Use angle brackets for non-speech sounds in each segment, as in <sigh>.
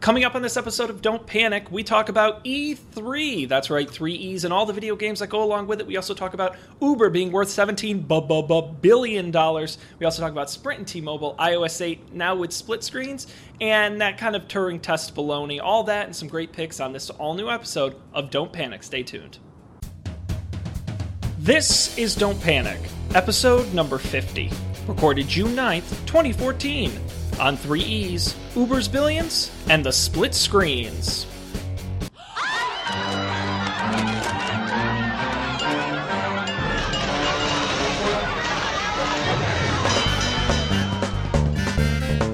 Coming up on this episode of Don't Panic, we talk about E3. That's right, three E's and all the video games that go along with it. We also talk about Uber being worth 17 billion dollars. We also talk about Sprint and T-Mobile, iOS 8 now with split screens, and that kind of Turing test baloney. All that and some great picks on this all-new episode of Don't Panic. Stay tuned. This is Don't Panic, episode number 50, recorded June 9th, 2014 on 3E's, Uber's Billions, and the Split Screens.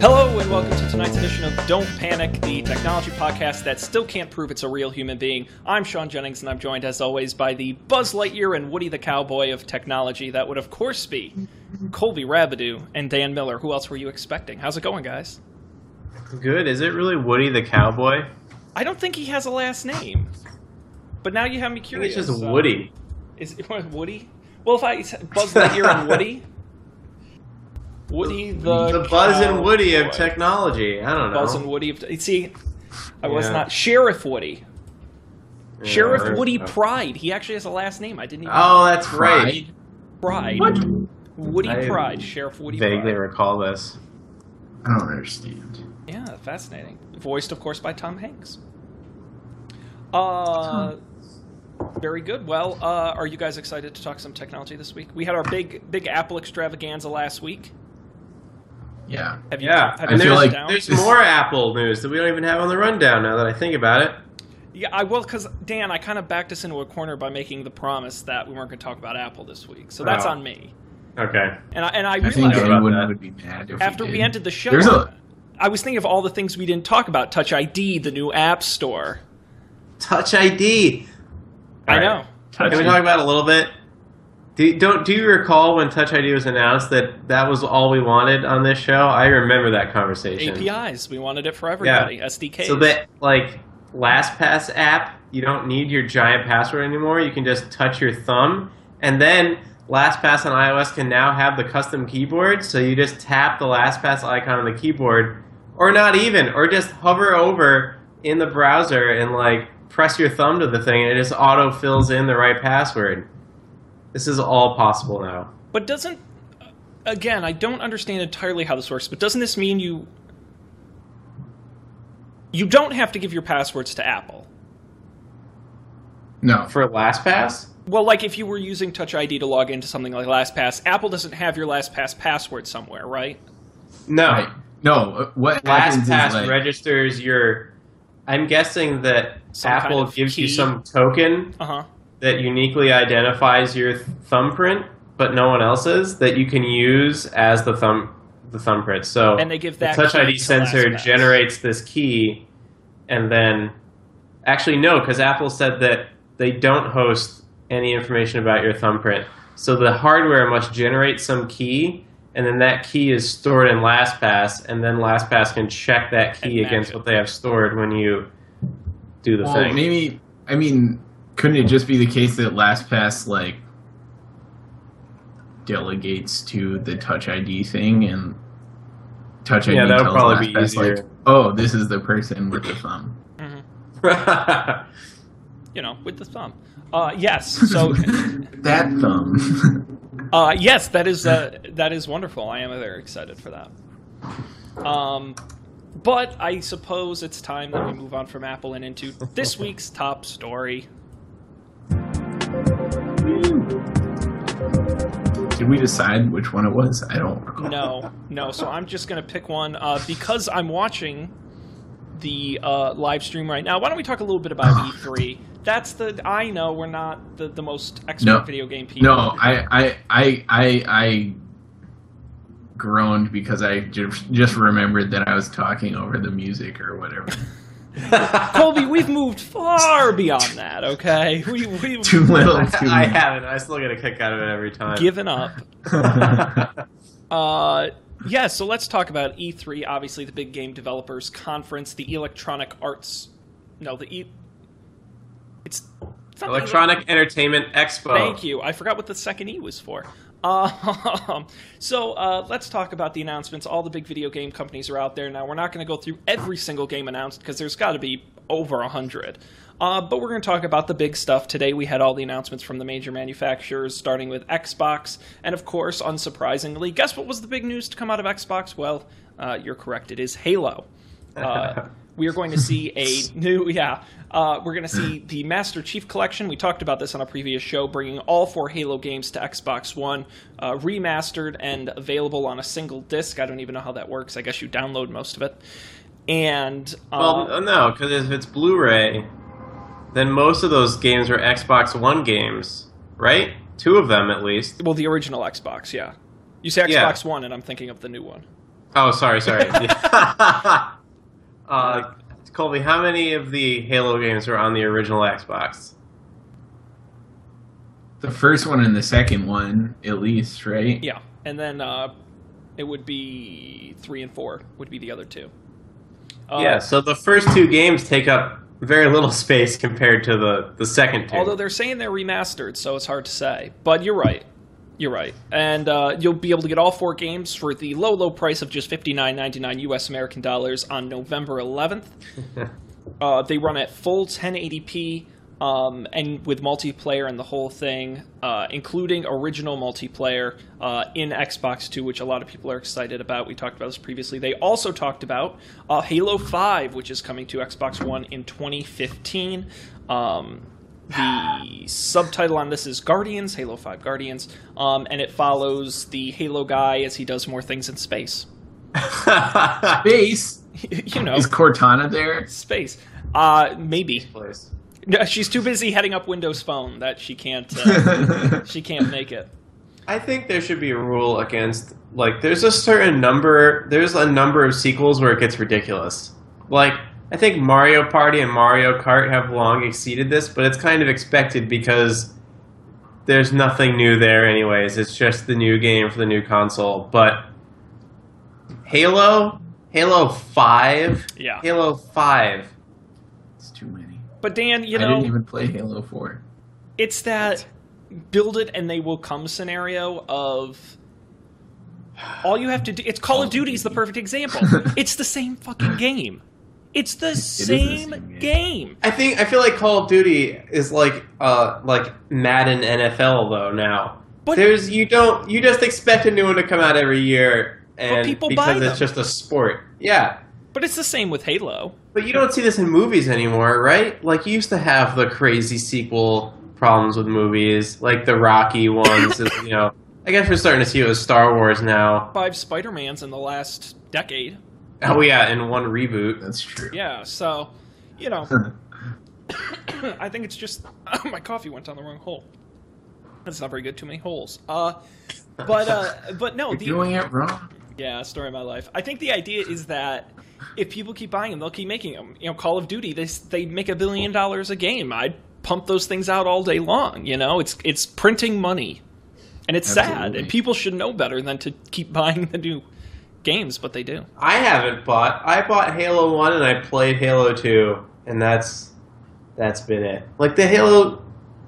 Hello, and welcome to tonight's edition of Don't Panic, the technology podcast that still can't prove it's a real human being. I'm Sean Jennings, and I'm joined, as always, by the Buzz Lightyear and Woody the Cowboy of technology. That would, of course, be Colby Rabidou and Dan Miller. Who else were you expecting? How's it going, guys? Good. Is it really Woody the Cowboy? I don't think he has a last name. But now you have me curious. it's just Woody. Is it <laughs> Woody? Well, if I Buzz Lightyear and Woody, <laughs> Woody the The Buzz and Woody of technology. I don't know. Buzz and Woody of see, I was Yeah. not Sheriff Woody. Yeah, Sheriff or- Woody Pride. He actually has a last name. I didn't even. Oh, that's right. Pride. What? Woody I Pride. Sheriff Woody Vaguely Pride. recall this. I don't understand. Yeah, fascinating. Voiced, of course, by Tom Hanks. Uh, very good. Well, uh, are you guys excited to talk some technology this week? We had our big, big Apple extravaganza last week. Yeah. Have you? Yeah, Have I you feel like down? There's more Apple news that we don't even have on the rundown now that I think about it. Yeah, I will, because Dan, I kind of backed us into a corner by making the promise that we weren't going to talk about Apple this week. So that's Oh. on me. Okay. And I, and I I realized think anyone would be mad if after we, we ended the show, There's a I was thinking of all the things we didn't talk about. Touch ID, the new App Store. Touch ID. I All know. right. Can we talk about it a little bit? Do, don't do you recall when Touch ID was announced that that was all we wanted on this show? I remember that conversation. APIs. We wanted it for everybody. Yeah. SDKs. So that like LastPass app, you don't need your giant password anymore. You can just touch your thumb, and then LastPass on iOS can now have the custom keyboard. So you just tap the LastPass icon on the keyboard, or not even, or just hover over in the browser and like press your thumb to the thing, and it just auto fills in the right password. This is all possible now. But doesn't again, I don't understand entirely how this works, but doesn't this mean you you don't have to give your passwords to Apple? no. For LastPass, Well, like if you were using Touch ID to log into something like LastPass, Apple doesn't have your LastPass password somewhere, right? no. Right. No. uh, What happens is LastPass like registers your. I'm guessing that Some Apple kind of gives you some token Uh-huh. That uniquely identifies your thumbprint, but no one else's that you can use as the thumb the thumbprint. So And they give the that Touch ID to sensor LastPass. generates this key, and then actually no, because Apple said that they don't host any information about your thumbprint. So the hardware must generate some key, and then that key is stored in LastPass, and then LastPass can check that key against it. what they have stored when you do the well, thing. maybe I mean, couldn't it just be the case that LastPass like delegates to the Touch ID thing and Touch ID Yeah, that would tells probably be easier. like, oh, this is the person with the thumb. <laughs> You know, with the thumb. Uh, yes. So, <laughs> That thumb. <laughs> uh, yes, that is uh, that is wonderful. I am very excited for that. Um, but I suppose it's time that we move on from Apple and into this week's top story. Did we decide which one it was? I don't recall. No, no. So I'm just gonna pick one uh, because I'm watching the uh, live stream right now. Why don't we talk a little bit about E3? That's the I know we're not the, the most expert No. video game people. No, I, I, I, I, I groaned because I just remembered that I was talking over the music or whatever. <laughs> <laughs> Colby, we've moved far beyond that. Okay, we we've <laughs> Too little, too I haven't. I still get a kick out of it every time. given up. <laughs> Uh, yeah, so let's talk about E3. Obviously, the big game developers conference, the Electronic Arts. No, the E. It's, it's not the- Electronic Entertainment Expo. Thank you. I forgot what the second E was for. Um, <laughs> so uh, let's talk about the announcements. All the big video game companies are out there now. We're not going to go through every single game announced because there's got to be over a hundred. Uh, but we're going to talk about the big stuff today. We had all the announcements from the major manufacturers, starting with Xbox, and of course, unsurprisingly, guess what was the big news to come out of Xbox? Well, uh, you're correct. It is Halo. <laughs> We are going to see a <laughs> new, yeah, uh, we're going to see the Master Chief Collection. We talked about this on a previous show, bringing all four Halo games to Xbox One, uh, remastered and available on a single disc. I don't even know how that works. I guess you download most of it. And uh, Well, no, because if it's Blu-ray, then most of those games are Xbox One games, right? Two of them at least. well, the original Xbox, yeah. You say Yeah. Xbox One, and I'm thinking of the new one. Oh, sorry, sorry. <laughs> <laughs> uh, Colby, how many of the Halo games are on the original Xbox? The first one and the second one, at least, right? Yeah, and then uh, it would be three and four would be the other two. Uh, yeah, so the first two games take up very little <laughs> space compared to the, the second two. Although they're saying they're remastered, so it's hard to say. But you're right. You're right. And uh, you'll be able to get all four games for the low, low price of just $59.99 US American dollars on November 11th. <laughs> uh, they run at full 1080p um, and with multiplayer and the whole thing, uh, including original multiplayer uh, in Xbox 2, which a lot of people are excited about. We talked about this previously. They also talked about uh, Halo 5, which is coming to Xbox One in 2015. Um, the subtitle on this is Guardians, Halo 5 Guardians, um, and it follows the Halo guy as he does more things in space. <laughs> space? <laughs> you know, Is Cortana there? space. Uh, maybe. Place. No, she's too busy heading up Windows Phone that she can't. Uh, <laughs> she can't make it. I think there should be a rule against like there's a certain number there's a number of sequels where it gets ridiculous. Like I think Mario Party and Mario Kart have long exceeded this, but it's kind of expected because there's nothing new there anyways. It's just the new game for the new console. But Halo, Halo 5, Yeah. Halo 5. it's too many. But Dan, you know, I didn't even play Halo 4. it's that build it and they will come scenario of all you have to do. It's Call of Duty is the perfect example. <laughs> it's the same fucking game. It's the the same, same game. game. I think I feel like Call of Duty is like uh like Madden NFL though now. But- There's you don't you just expect a new one to come out every year and people buy because it's them. just a sport. Yeah. But it's the same with Halo. But you don't see this in movies anymore, right? Like you used to have the crazy sequel problems with movies, like the Rocky ones, and, you know. I guess we're starting to see it with Star Wars now. Five Spider Mans in the last decade. Oh yeah, in one reboot. That's true. Yeah, so you know, <laughs> <coughs> I think it's just <coughs> my coffee went down the wrong hole. That's not very good. Too many holes. Uh, but uh, but no, <laughs> You're the, doing it wrong. Yeah, story of my life. I think the idea is that if people keep buying them, they'll keep making them. You know, Call of Duty, they they make a billion dollars a game. I'd pump those things out all day long. You know, it's it's printing money, and it's sad. And people should know better than to keep <laughs> buying the new games, but they do. I haven't bought. I bought Halo One and I played Halo Two, and that's that's been it. Like the Halo,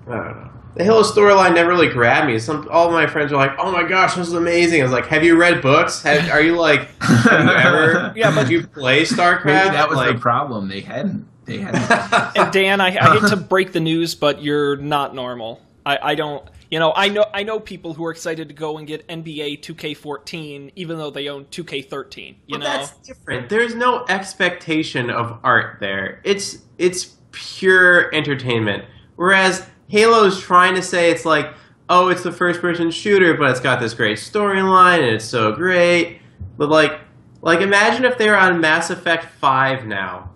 I don't know. The Halo storyline never really grabbed me. Some all my friends were like, "Oh my gosh, this is amazing!" I was like, "Have you read books? Have, are you like, <laughs> have you ever? Yeah, but- you play StarCraft?" Maybe that was like, the problem. They hadn't. They hadn't. And Dan, I, I hate to <laughs> break the news, but you're not normal. I, I don't. You know, I know I know people who are excited to go and get NBA 2K14, even though they own 2K13. You But know, that's different. There's no expectation of art there. It's it's pure entertainment. Whereas Halo's trying to say it's like, oh, it's the first person shooter, but it's got this great storyline and it's so great. But like like imagine if they were on Mass Effect 5 now.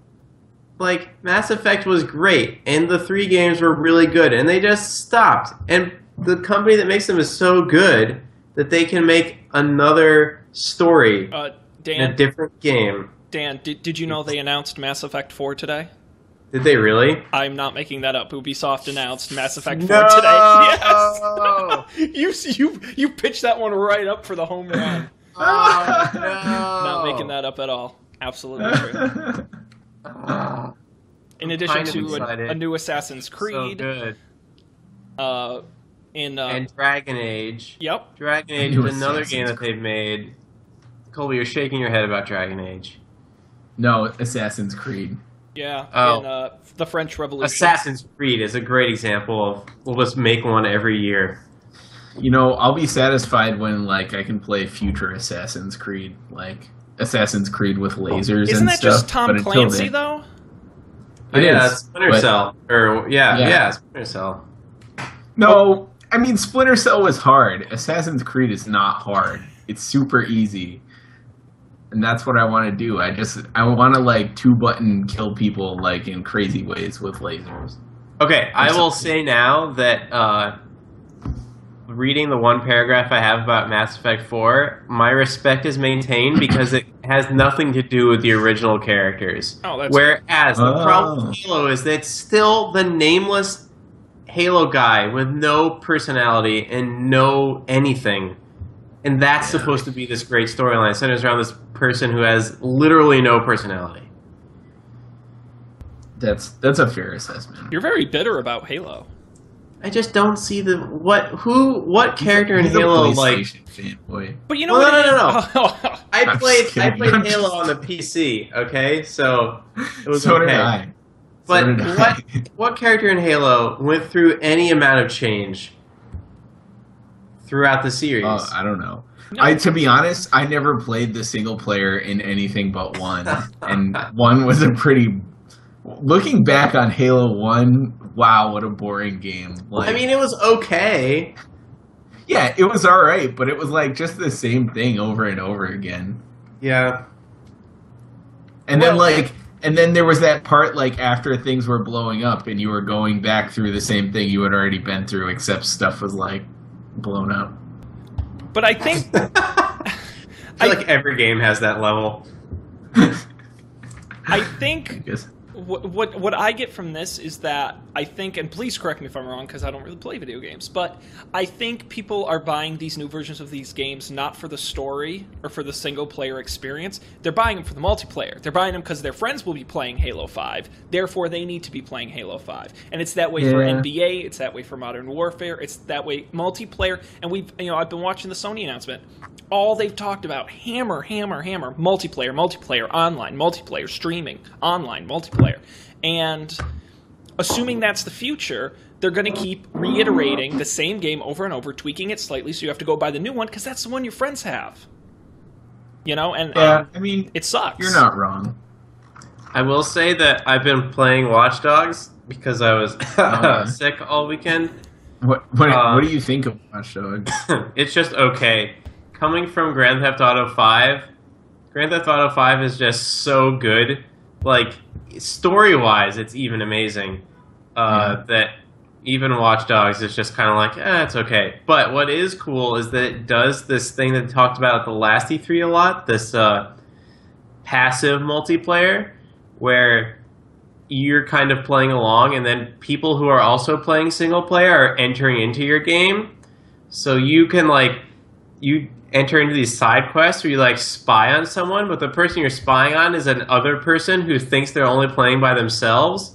Like Mass Effect was great and the three games were really good and they just stopped. And the company that makes them is so good that they can make another story uh, in a different game. Dan, did, did you know they announced Mass Effect 4 today? Did they really? I'm not making that up. Ubisoft announced Mass Effect 4 No! today. <laughs> Yes. <laughs> you you you pitched that one right up for the home run. Oh, <laughs> no. Not making that up at all. Absolutely true. In addition kind of to a, a new Assassin's So Creed, good. uh, In uh, and Dragon Age. yep, Dragon Age <laughs> New is another Assassin's game that they've made. Colby, you're shaking your head about Dragon Age. No, Assassin's Creed. yeah, Oh. in uh, the French Revolution. Assassin's Creed is a great example of we'll just make one every year. You know, I'll be satisfied when like I can play future Assassin's Creed, like Assassin's Creed with lasers Isn't and that stuff. just Tom Clancy then- though? It yeah, is, Splinter but- Cell. Or yeah, Yeah. yeah, Splinter Cell. No, I mean Splinter Cell was hard. Assassin's Creed is not hard. It's super easy. And that's what I want to do. I just I want to like two button kill people like in crazy ways with lasers. Okay, I will say now that uh, reading the one paragraph I have about Mass Effect 4, my respect is maintained because it has nothing to do with the original characters. Oh, that's Whereas the problem Oh. with Halo is that it's still the nameless Halo guy with no personality and no anything. And that's Yeah. supposed to be this great storyline. Centers around this person who has literally no personality. That's that's a fair assessment. You're very bitter about Halo. I just don't see the what who what character in He's a Halo like PlayStation fanboy. But you know Well, what? no, no, it no. <laughs> I played I played Halo on the PC, okay? So it was so okay. Did I. But so what what character in Halo went through any amount of change throughout the series? Oh, I don't know. No. I to be honest, I never played the single player in anything but one, <laughs> and one was a pretty. Looking back on Halo One, wow, what a boring game! Like, I mean, it was okay. yeah, it was all right, but it was like just the same thing over and over again. Yeah. And then Well- like, and then there was that part like after things were blowing up, and you were going back through the same thing you had already been through, except stuff was like blown up. But I think <laughs> I feel like every game has that level. I I think guess. What, what what I get from this is that I think, and please correct me if I'm wrong because I don't really play video games, but I think people are buying these new versions of these games not for the story or for the single player experience. They're buying them for the multiplayer. They're buying them because their friends will be playing Halo Five. Therefore, they need to be playing Halo Five, and it's that way for NBA. It's that way for Modern Warfare. It's that way multiplayer. And we've you know I've been watching the Sony announcement. All they've talked about hammer, hammer, hammer, multiplayer, multiplayer, online, multiplayer, streaming, online, multiplayer, and assuming that's the future, they're going to keep reiterating the same game over and over, tweaking it slightly, so you have to go buy the new one because that's the one your friends have. You know, and Yeah, um, I mean, it sucks. you're not wrong. I will say that I've been playing Watch Dogs because I was <laughs> yeah. sick all weekend. What what, Uh, what do you think of Watch Dogs? <laughs> it's just okay. Coming from Grand Theft Auto 5, Grand Theft Auto 5 is just so good. Like, story wise, it's even amazing. Uh, That even Watch Dogs is just kind of like, eh, it's okay. But what is cool is that it does this thing that talked about at the last E3 a lot this uh, passive multiplayer where you're kind of playing along, and then people who are also playing single player are entering into your game. So you can like you enter into these side quests where you like spy on someone, but the person you're spying on is an other person who thinks they're only playing by themselves.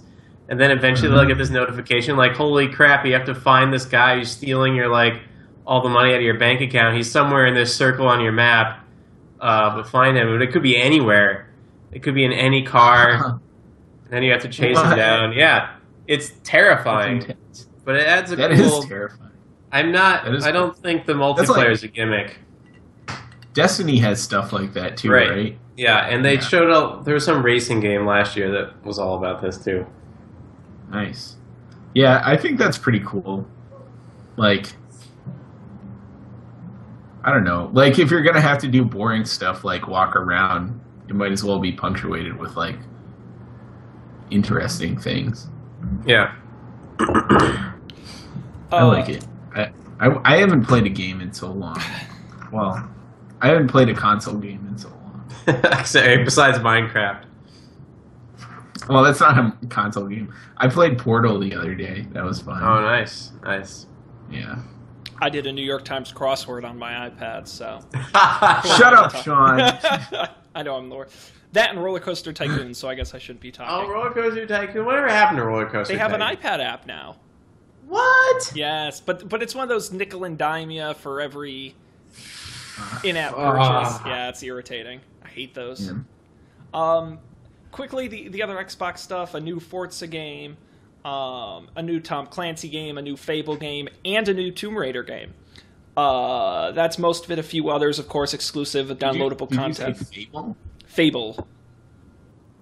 And then eventually they'll get this notification like, "Holy crap! You have to find this guy who's stealing your like all the money out of your bank account. He's somewhere in this circle on your map, uh, but find him. But it could be anywhere. It could be in any car." And <laughs> then you have to chase him down. Yeah, it's terrifying, but it adds a That cool. is terrifying. I'm not. I don't think the multiplayer like- is a gimmick. Destiny has stuff like that too, Right. right? Yeah, and they Yeah. showed a there was some racing game last year that was all about this too. Nice. Yeah, I think that's pretty cool. Like, I don't know. Like, if you're gonna have to do boring stuff like walk around, it might as well be punctuated with like interesting things. Yeah. I Uh, like it. I, I I haven't played a game in so long. Well, I haven't played a console game in so long. <laughs> So, Besides Minecraft. Well, that's not a console game. I played Portal the other day. That was fun. Oh, nice, nice. Yeah. I did a New York Times crossword on my iPad, so. <laughs> Shut up, Sean. <laughs> I know I'm the worst. That and Roller Coaster Tycoon, so I guess I shouldn't be Oh, talking. Roller Coaster Tycoon. Whatever happened to Roller Coaster? they have an iPad app now. What? Yes, but but it's one of those nickel and dime ya for every <laughs> in-app Ah. purchase. Yeah, it's irritating. I hate those. Yeah. Um, quickly, the the other Xbox stuff: a new Forza game, um, a new Tom Clancy game, a new Fable game, and a new Tomb Raider game. Uh, that's most of it. A few others, of course, exclusive downloadable you- content. Fable? Fable.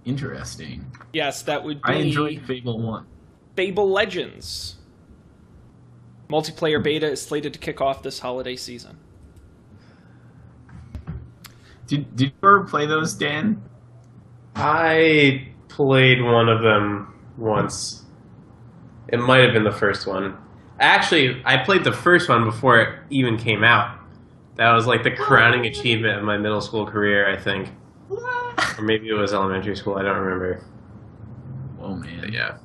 Interesting. Yes, that would be I enjoyed Fable One. Fable Legends. Multiplayer beta is slated to kick off this holiday season. Did Did you ever play those, Dan? I played one of them once. It might have been the first one. Actually, I played the first one before it even came out. That was like the crowning achievement of my middle school career, I think. Or maybe it was elementary school, I don't remember. Oh man, But yeah.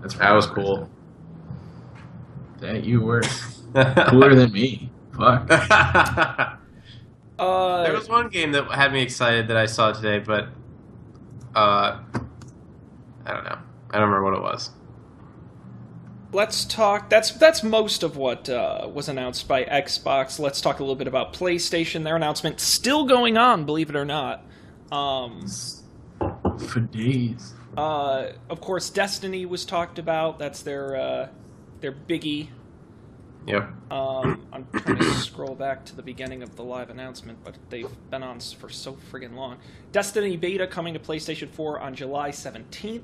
that's That was cool. That you were <laughs> cooler than me. Fuck. <laughs> Uh, there was one game that had me excited that I saw today, but uh, I don't know. I don't remember what it was. let's talk. That's that's most of what uh, was announced by Xbox. Let's talk a little bit about PlayStation. Their announcement still going on, believe it or not. Um, For days. uh, of course, Destiny was talked about. That's their uh, their biggie. Yep. Um, I'm trying to scroll back to the beginning of the live announcement, but they've been on for so friggin' long. Destiny beta coming to PlayStation 4 on July 17th.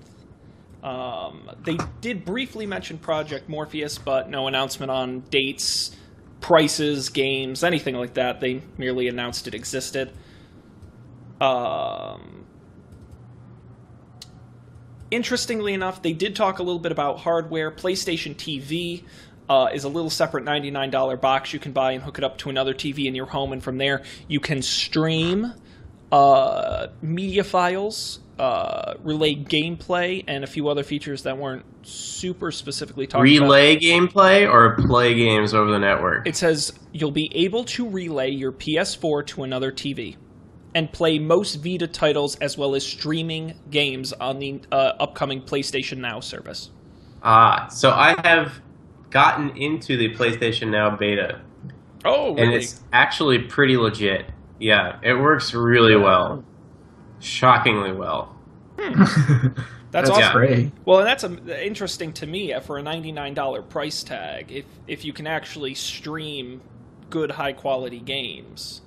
Um, they did briefly mention Project Morpheus, but no announcement on dates, prices, games, anything like that. They merely announced it existed. Um, interestingly enough, they did talk a little bit about hardware. PlayStation TV uh, is a little separate $99 box you can buy and hook it up to another TV in your home, and from there you can stream uh, media files, uh, relay gameplay, and a few other features that weren't super specifically talked about. Relay gameplay or play games over the network? It says you'll be able to relay your PS4 to another TV and play most Vita titles as well as streaming games on the uh, upcoming PlayStation Now service. Ah, so I have gotten into the PlayStation Now beta, Oh, and it's actually pretty legit. Yeah, it works really well, shockingly well. <laughs> that's That's awesome. great. Well, and that's um, interesting to me uh, for a ninety-nine dollar price tag. If if you can actually stream good, high quality games.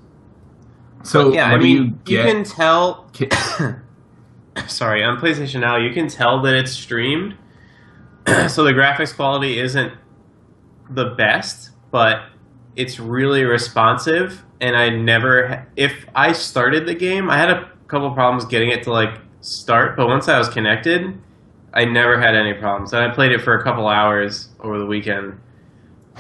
So yeah, I do you mean, you, can tell. <laughs> <coughs> Sorry, on PlayStation Now, you can tell that it's streamed. <coughs> so the graphics quality isn't the best, but it's really responsive. And I never, if I started the game, I had a couple problems getting it to like start, but once I was connected, I never had any problems. And I played it for a couple hours over the weekend.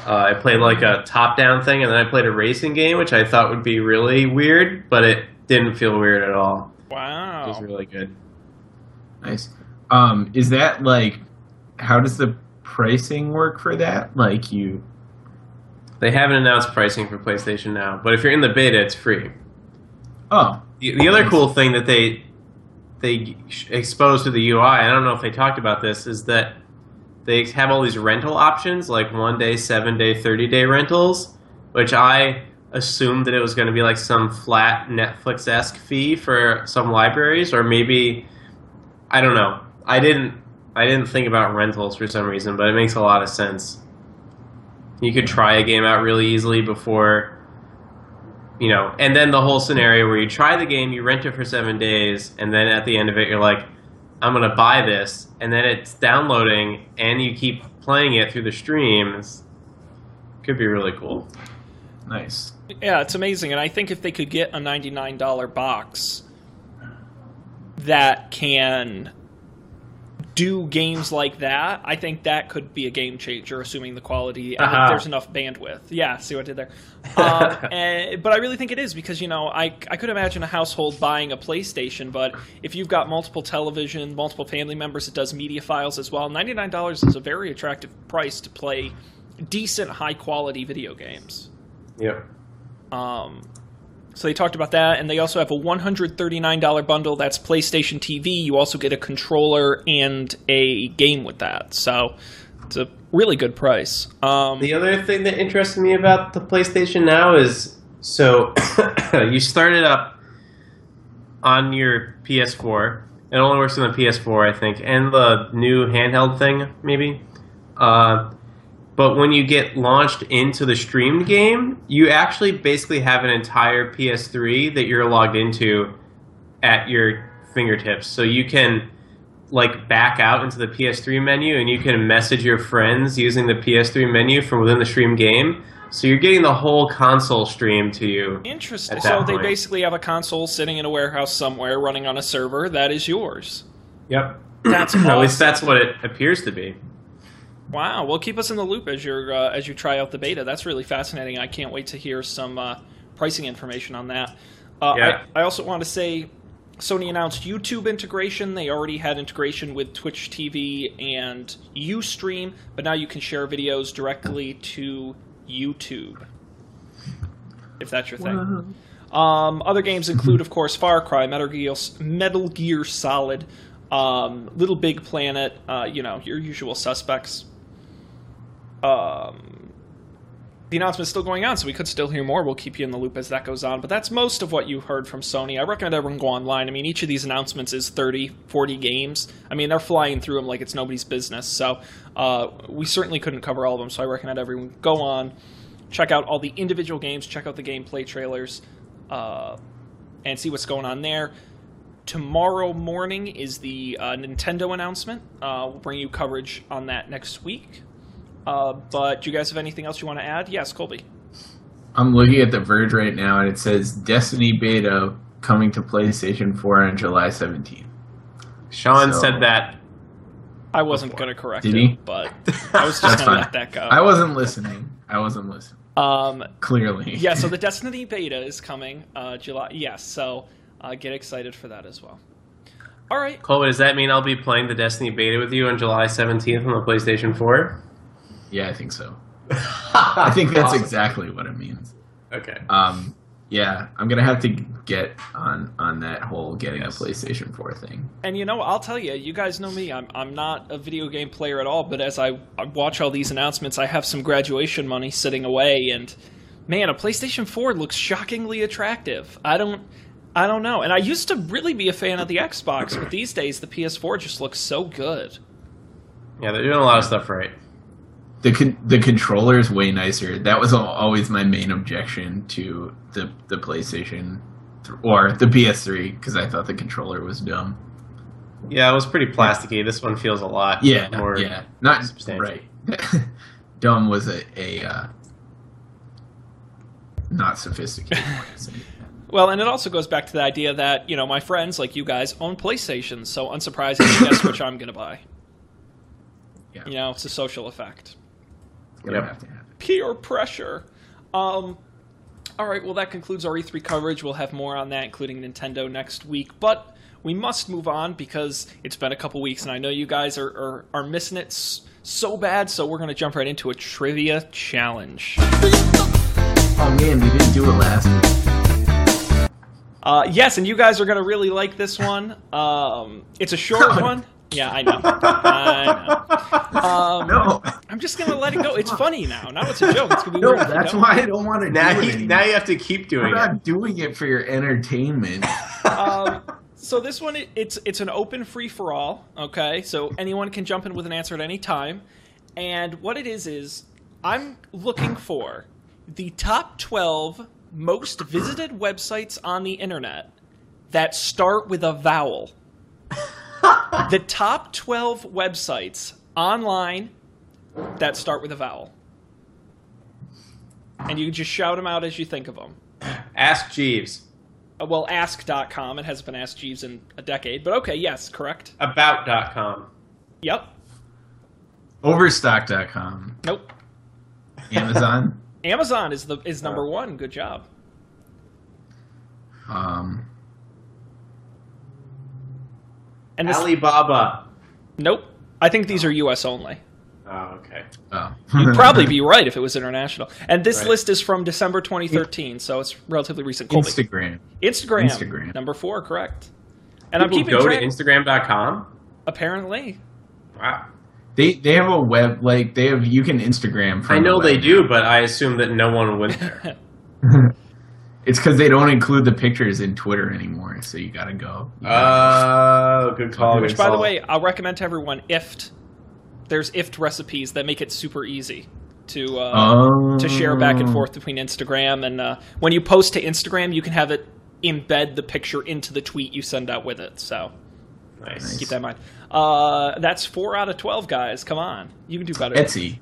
Uh, I played like a top-down thing, and then I played a racing game, which I thought would be really weird, but it didn't feel weird at all. Wow. It was really good. Nice. Um, is that like? How does the pricing work for that? Like you? They haven't announced pricing for PlayStation Now, but if you're in the beta, it's free. Oh, The, the other cool thing that they they exposed to the UI, I don't know if they talked about this, is that they have all these rental options, like one day, seven day, thirty day rentals, which I assumed that it was going to be like some flat Netflix esque fee for some libraries, or maybe I don't know. I didn't I didn't think about rentals for some reason, but it makes a lot of sense. You could try a game out really easily before you know, and then the whole scenario where you try the game, you rent it for seven days, and then at the end of it, you're like, I'm gonna buy this, and then it's downloading, and you keep playing it through the streams. Could be really cool. nice. Yeah, it's amazing. And I think if they could get a $99 box that can do games like that, I think that could be a game changer, assuming the quality, think Uh-huh. there's enough bandwidth. Yeah, see what I did there. Um, and, <laughs> but I really think it is because, you know, I, I could imagine a household buying a PlayStation, but if you've got multiple television, multiple family members, it does media files as well. $99 is a very attractive price to play decent, high quality video games. Yep. Um, so they talked about that, and they also have a $139 bundle that's PlayStation TV. You also get a controller and a game with that. So It's a really good price. Um, The other thing that interests me about the PlayStation Now is so <coughs> you start it up on your PS4. It only works on the PS4, I think, and the new handheld thing, maybe. Uh, but when you get launched into the streamed game, you actually basically have an entire PS3 that you're logged into at your fingertips. So you can like back out into the PS3 menu and you can message your friends using the PS3 menu from within the stream game. So you're getting the whole console stream to you. interesting. So that they basically have a console sitting in a warehouse somewhere, running on a server that is yours. Yep. That's <clears throat> At least that's what it appears to be. Wow. Well, keep us in the loop as you're uh, as you try out the beta. That's really fascinating. I can't wait to hear some uh, pricing information on that. Uh, Yeah. I, I also want to say Sony announced YouTube integration. They already had integration with Twitch TV and UStream, but now you can share videos directly to YouTube. If that's your thing. Um, other games include, of course, Far Cry, Metal Gear, Metal Gear Solid, um, Little Big Planet, uh, you know, your usual suspects. Um, the announcement is still going on, so we could still hear more. We'll keep you in the loop as that goes on. But that's most of what you heard from Sony. I recommend everyone go online. I mean, each of these announcements is 30, 40 games. I mean, they're flying through them like it's nobody's business. So uh, we certainly couldn't cover all of them. So I recommend everyone go on, check out all the individual games, check out the gameplay trailers, uh, and see what's going on there. Tomorrow morning is the uh, Nintendo announcement. Uh, we'll bring you coverage on that next week. Uh, but do you guys have anything else you want to add? Yes, Colby. I'm looking at the Verge right now, and it says Destiny beta coming to PlayStation 4 on July 17th. Sean So- said that. I wasn't going to correct Did it, he? but <laughs> I was just That's going to let that go. I wasn't listening. I wasn't listening. um, Clearly. yeah, so the <laughs> Destiny beta is coming uh, July. Yes, so uh, get excited for that as well. All right. Cole, does that mean I'll be playing the Destiny beta with you on July 17th on the PlayStation 4? Yeah, I think so. <laughs> I think that's Awesome. exactly what it means. Okay. Um, yeah, I'm gonna have to get on on that whole getting Yes. a PlayStation 4 thing. And you know, I'll tell you, you guys know me. I'm I'm not a video game player at all, but as I, I watch all these announcements, I have some graduation money sitting away, and man, a PlayStation 4 looks shockingly attractive. I don't. I don't know. And I used to really be a fan of the Xbox, but these days the PS4 just looks so good. Yeah, they're doing a lot of stuff right. The con- the controller is way nicer. That was always my main objection to the the PlayStation th- or the PS3 because I thought the controller was dumb. Yeah, it was pretty plasticky. This one feels a lot Yeah, more. yeah, not substantial. right. <laughs> dumb was a a uh, not sophisticated. way to say it. Well, and it also goes back to the idea that you know my friends like you guys own PlayStations, so unsurprisingly, guess which I'm going to buy. Yeah. You know, it's a social effect. Yep. have to happen. peer pressure. Um, all right, well, that concludes our E3 coverage. We'll have more on that, including Nintendo next week. But we must move on because it's been a couple weeks, and I know you guys are, are, are missing it so bad. So we're going to jump right into a trivia challenge. Oh man, we didn't do it last week. Uh, yes, and you guys are going to really like this one. Um, it's a short one. Yeah, I know. I know. <laughs> Um, No, I'm just going to let it go. It's funny now. Now it's a joke. It's going to be no, weird. that's don't. why I don't want to Now, do it. he, now you have to keep We're doing it. not doing it for your entertainment. <laughs> um, so this one, it, it's it's an open free for all. Okay, so anyone can jump in with an answer at any time. And what it is is, I'm looking for the top twelve most visited websites on the internet that start with a vowel. <laughs> the top twelve websites online that start with a vowel. And you can just shout them out as you think of them. Ask Jeeves. Uh, well, ask.com. It hasn't been Ask Jeeves in a decade, but okay, yes, correct. About.com. Yep. Overstock.com. Nope. Amazon. <laughs> Amazon is the is number one. Good job. um, And this, Alibaba. nope. I think these are U.S. only. Oh, okay. oh. You'd probably be <laughs> right if it was international. And this Right. list is from December 2013, so it's relatively recent. Colby. Instagram. Instagram. Instagram. Number four, correct. And I'm People keeping go track. to Instagram.com? apparently, Wow. They they have a web like they have you can Instagram. From I know they do, but I assume that no one went there. <laughs> It's because they don't include the pictures in Twitter anymore, so you gotta go. You Oh, good call. Which, by the way, I'll recommend to everyone. IFTTT, there's IFTTT recipes that make it super easy to uh, Oh. to share back and forth between Instagram and uh, when you post to Instagram, you can have it embed the picture into the tweet you send out with it. So nice. keep that in mind. Uh, that's four out of twelve, guys. Come on, you can do better. Etsy.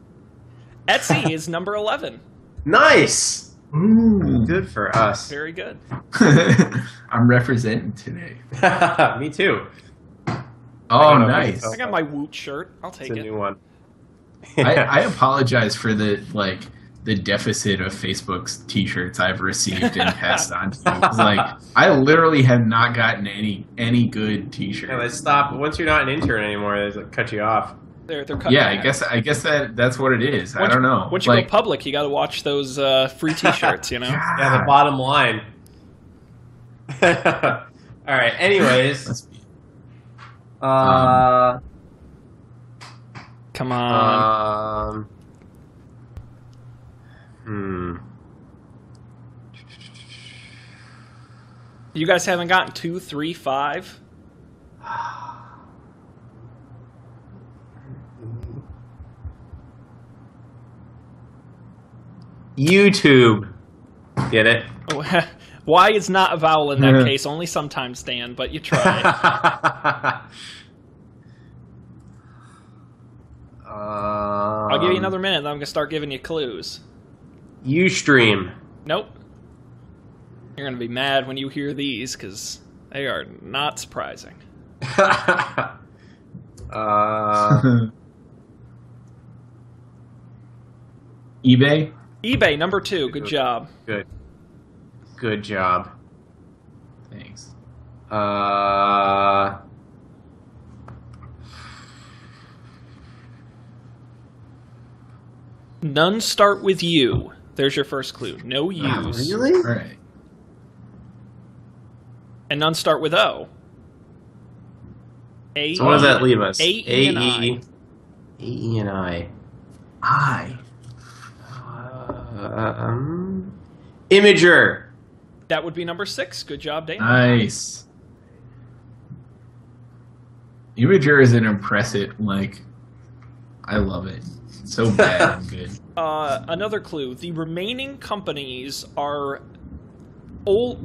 Etsy is number eleven. Nice. Ooh. Good for us. Very good. <laughs> I'm representing today. <laughs> Me too. Oh, don't nice. I got my Woot shirt. I'll It's take a it. new one. <laughs> I, I apologize for the like the deficit of Facebook's T-shirts I've received and passed on to you. 'Cause, Like I literally have not gotten any any good Yeah, T-shirts. they stop. Once you're not an intern anymore, they like, cut you off. They're they're cutting. Yeah, I guess I guess that that's what it is. I don't know. Once you like, go public, you got to watch those uh, free <laughs> T-shirts. You know. Yeah, the bottom line. <laughs> All right. Anyways, must be- uh, Come on. um, hmm. you guys haven't gotten two, three, five. <sighs> <sighs> <sighs> YouTube. Get it? <laughs> Why is not a vowel in that case? Only sometimes, Dan, but you try. <laughs> I'll give you another minute, then I'm going to start giving you clues. UStream. Nope. You're going to be mad when you hear these because they are not surprising. <laughs> uh, eBay. eBay, number two. Good job. good. Good job. Thanks. Uh, None start with U. There's your first clue. No U's. Really? All right. And none start with O. A. so what does that leave us? A, E, and I. A, E, and I. I. Uh, um, Imgur. That would be number six. Good job, Dan. Nice. Imgur is an impressive. Like, I love it. So bad and <laughs> good. Uh, another clue: the remaining companies are old,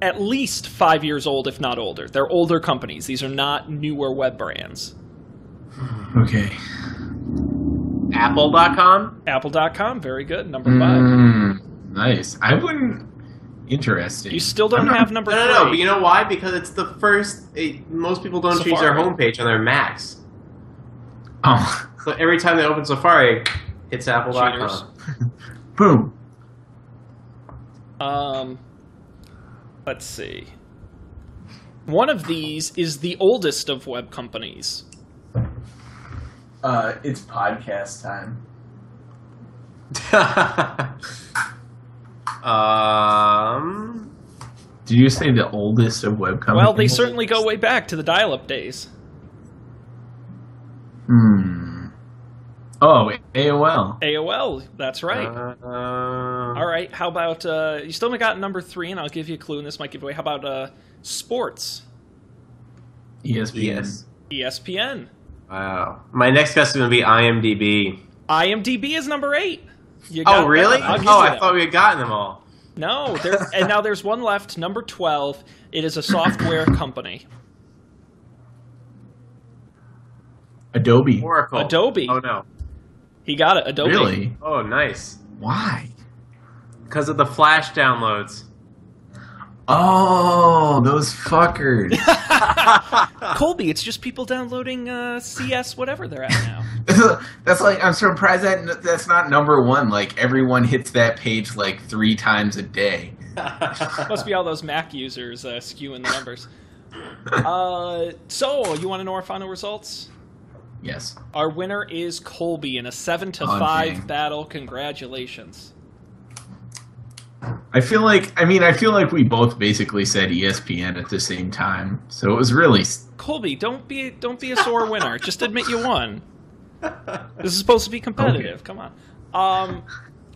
at least five years old, if not older. They're older companies. These are not newer web brands. Okay. Apple.com. Apple.com, very good. Number five. Mm, nice. I wouldn't. Interesting. You still don't not- have number No, three. no, no. But you know why? Because it's the first. It, most people don't change their homepage on their Macs. Oh, So every time they open Safari, it's Cheaters. Apple.com. <laughs> boom. Um, let's see. One of these is the oldest of web companies. Uh, it's podcast time. <laughs> um. Did you say the oldest of web companies? Well, they certainly go way back to the dial-up days. Hmm. Oh, AOL. AOL, that's right. Uh, All right, how about uh, you still haven't got number three, and I'll give you a clue, and this might give away. How about uh, sports? ESPN. Yes. ESPN. Wow. My next guess is going to be IMDb. IMDb is number eight. You oh, got Oh, really? one. I'll give Oh, I thought one. we had gotten them all. No, there, <laughs> and now there's one left. Number twelve. It is a software company. Adobe. Oracle. Adobe. Oh, no. He got it. Adobe. Really? Oh, nice. Why? Because of the Flash downloads. Oh, those fuckers. <laughs> Colby, it's just people downloading uh, CS, whatever they're at now. <laughs> that's like I'm surprised that that's not number one. Like everyone hits that page like three times a day. <laughs> Must be all those Mac users uh, skewing the numbers. Uh, so, you want to know our final results? Yes. Our winner is Colby in a seven to Oh, five dang. battle. Congratulations. I feel like I mean I feel like we both basically said ESPN at the same time, so it was really Colby, don't be don't be a sore winner. Just admit you won. This is supposed to be competitive. Come on. Um,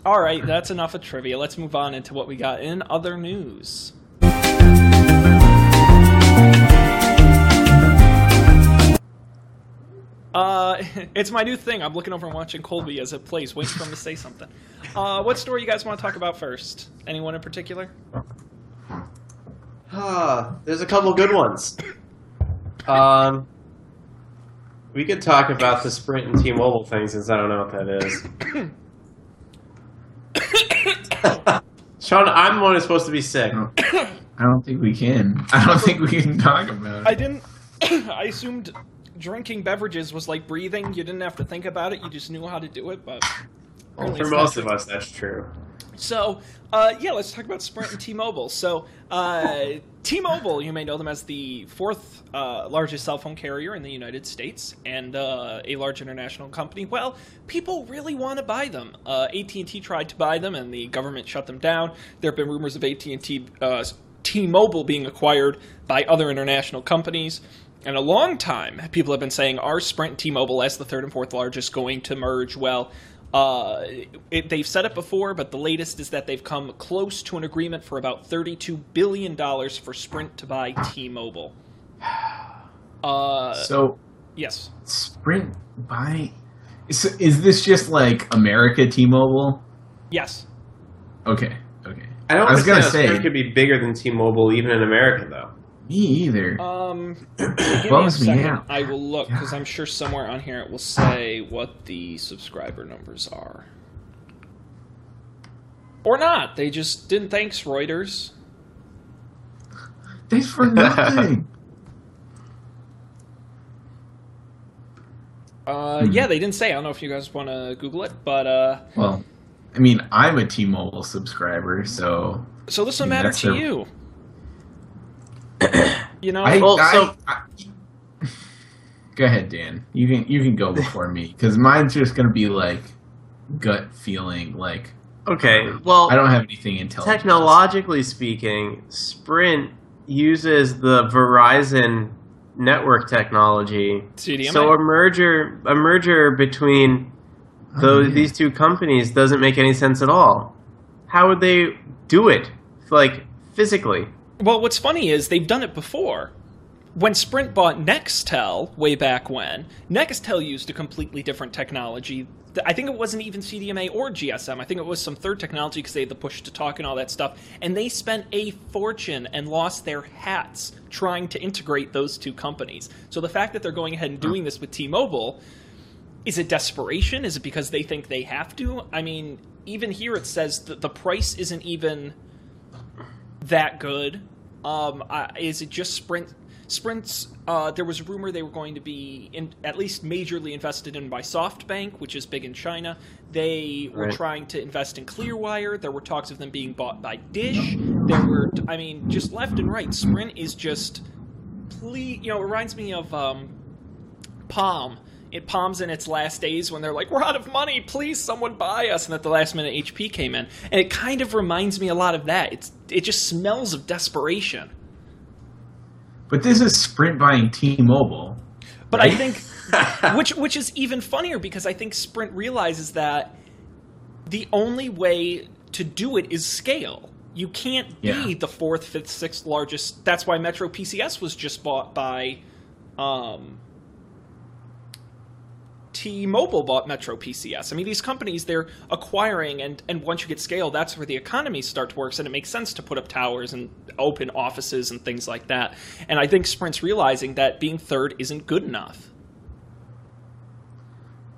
all right, that's enough of trivia. Let's move on into what we got in other news. Uh, <laughs> it's my new thing. I'm looking over and watching Colby as it plays, waiting for him to say something. Uh, what story you guys want to talk about first? Anyone in particular? <sighs> Ah, there's a couple good ones. Um, we could talk about the Sprint and T-Mobile thing since I don't know what that is. <coughs> <coughs> Sean, I'm the one who's supposed to be sick. I don't think we can. I don't think we can talk about it. I didn't. <coughs> I assumed drinking beverages was like breathing. You didn't have to think about it. You just knew how to do it. But Well, for most of us, that's true. So, uh, yeah, let's talk about Sprint and T-Mobile. So, uh, <laughs> T-Mobile, you may know them as the fourth uh, largest cell phone carrier in the United States and uh, a large international company. Well, people really want to buy them. Uh, AT&T tried to buy them, and the government shut them down. There have been rumors of AT&T, uh, T-Mobile being acquired by other international companies. And a long time, people have been saying, are Sprint and T-Mobile as the third and fourth largest going to merge? Well, uh, it, they've said it before, but the latest is that they've come close to an agreement for about $32 billion for Sprint to buy T-Mobile. <sighs> Uh, So yes. Sprint buy. Is, is this just like America T-Mobile? Yes. Okay. Okay. I don't I was gonna say- Sprint could be bigger than T-Mobile even in America, though. Me either. Um, <clears throat> give me a Bums me out. I will look because I'm sure somewhere on here it will say what the subscriber numbers are. Or not. They just didn't. Thanks, Reuters. Thanks <laughs> for nothing. Uh, Hmm. yeah, they didn't say. I don't know if you guys want to Google it, but uh, well, I mean, I'm a T-Mobile subscriber, so so this will Yeah, matter to you. <coughs> you know, I, Well, I- so- I- go ahead, Dan. You can you can go before me because mine's just gonna be like gut feeling. Like Okay, um, well, I don't have anything intelligent. technologically speaking, Sprint uses the Verizon network technology. CDMA. So a merger, a merger between Oh, those yeah. these two companies doesn't make any sense at all. How would they do it, like physically? Well, what's funny is they've done it before. When Sprint bought Nextel way back when, Nextel used a completely different technology. I think it wasn't even CDMA or GSM. I think it was some third technology because they had the push to talk and all that stuff. And they spent a fortune and lost their hats trying to integrate those two companies. So the fact that they're going ahead and doing this with T-Mobile, is it desperation? Is it because they think they have to? I mean, even here it says that the price isn't even that good. Um, uh, is it just Sprint? Sprint's. Uh, there was a rumor they were going to be in, at least majorly invested in by SoftBank, which is big in China. They were Right. trying to invest in Clearwire. There were talks of them being bought by Dish. There were, I mean, just left and right. Sprint is just, please, you know, it reminds me of um, Palm. It Palms in its last days when they're like, "We're out of money, please, someone buy us," and at the last minute, HP came in, and it kind of reminds me a lot of that. It's it just smells of desperation. But this is Sprint buying T-Mobile. But I think, <laughs> which which is even funnier because I think Sprint realizes that the only way to do it is scale. You can't be Yeah. the fourth, fifth, sixth largest. That's why Metro PCS was just bought by um, T-Mobile bought Metro PCS. I mean, these companies they're acquiring, and and once you get scale, that's where the economies start to work, and it makes sense to put up towers and open offices and things like that. And I think Sprint's realizing that being third isn't good enough.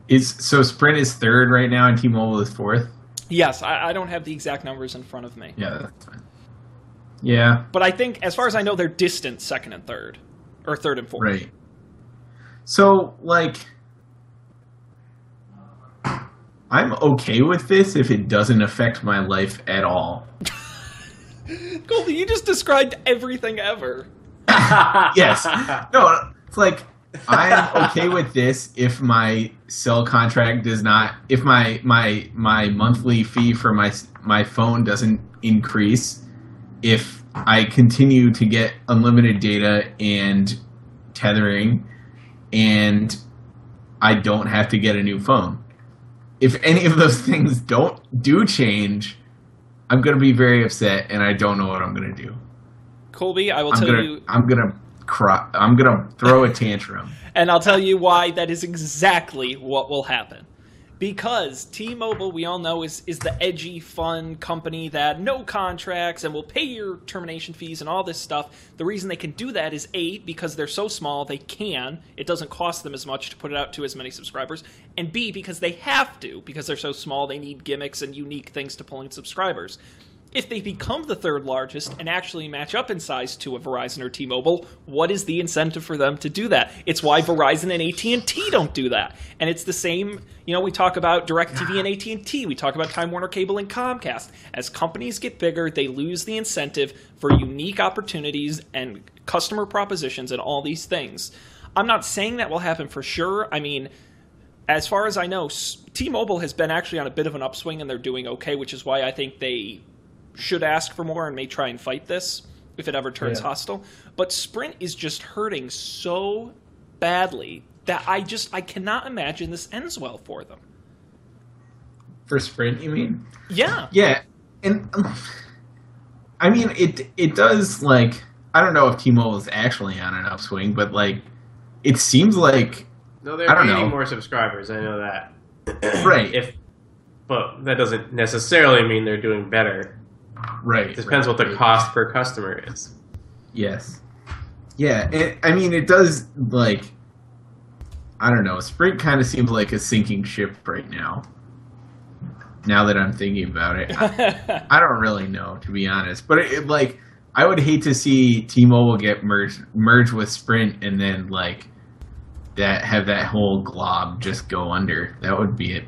Is so Sprint is third right now, and T-Mobile is fourth. Yes, I, I don't have the exact numbers in front of me, Yeah, that's fine. Yeah, but I think, as far as I know, they're distant second and third, or third and fourth. right. So like, I'm okay with this if it doesn't affect my life at all. <laughs> Goldie, you just described everything ever. <laughs> yes. No, it's like I'm okay with this if my cell contract does not if my my my monthly fee for my my phone doesn't increase if I continue to get unlimited data and tethering and I don't have to get a new phone. If any of those <laughs> things don't do change, I'm gonna be very upset, and I don't know what I'm gonna do. Colby, I will I'm tell gonna you, I'm gonna cry. I'm gonna throw a tantrum. <laughs> and I'll tell you why that is exactly what will happen. Because T-Mobile, we all know, is is the edgy, fun company that no contracts and will pay your termination fees and all this stuff. The reason they can do that is a because they're so small they can. It doesn't cost them as much to put it out to as many subscribers, and b because they have to because they're so small they need gimmicks and unique things to pull in subscribers. If they become the third largest and actually match up in size to a Verizon or T-Mobile, what is the incentive for them to do that? It's why Verizon and AT&T don't do that. And it's the same, you know, we talk about DirecTV and AT&T, we talk about Time Warner Cable and Comcast. As companies get bigger, they lose the incentive for unique opportunities and customer propositions and all these things. I'm not saying that will happen for sure. I mean, as far as I know, T-Mobile has been actually on a bit of an upswing and they're doing okay, which is why I think they should ask for more and may try and fight this if it ever turns Yeah. hostile. But Sprint is just hurting so badly that I just I cannot imagine this ends well for them. For Sprint, you mean? Yeah. Yeah, and um, I mean it. It does like I don't know if T-Mobile is actually on an upswing, but like it seems like No, they're I don't gaining know. more subscribers. I know that. right, If, but that doesn't necessarily mean they're doing better. Right. It depends right, what the right. cost per customer is. Yes. Yeah, it, I mean, it does like I don't know. Sprint kind of seems like a sinking ship right now. Now that I'm thinking about it, I, <laughs> I don't really know to be honest. But it, it, like, I would hate to see T-Mobile get merged merged with Sprint and then like that have that whole glob just go under. That would be it.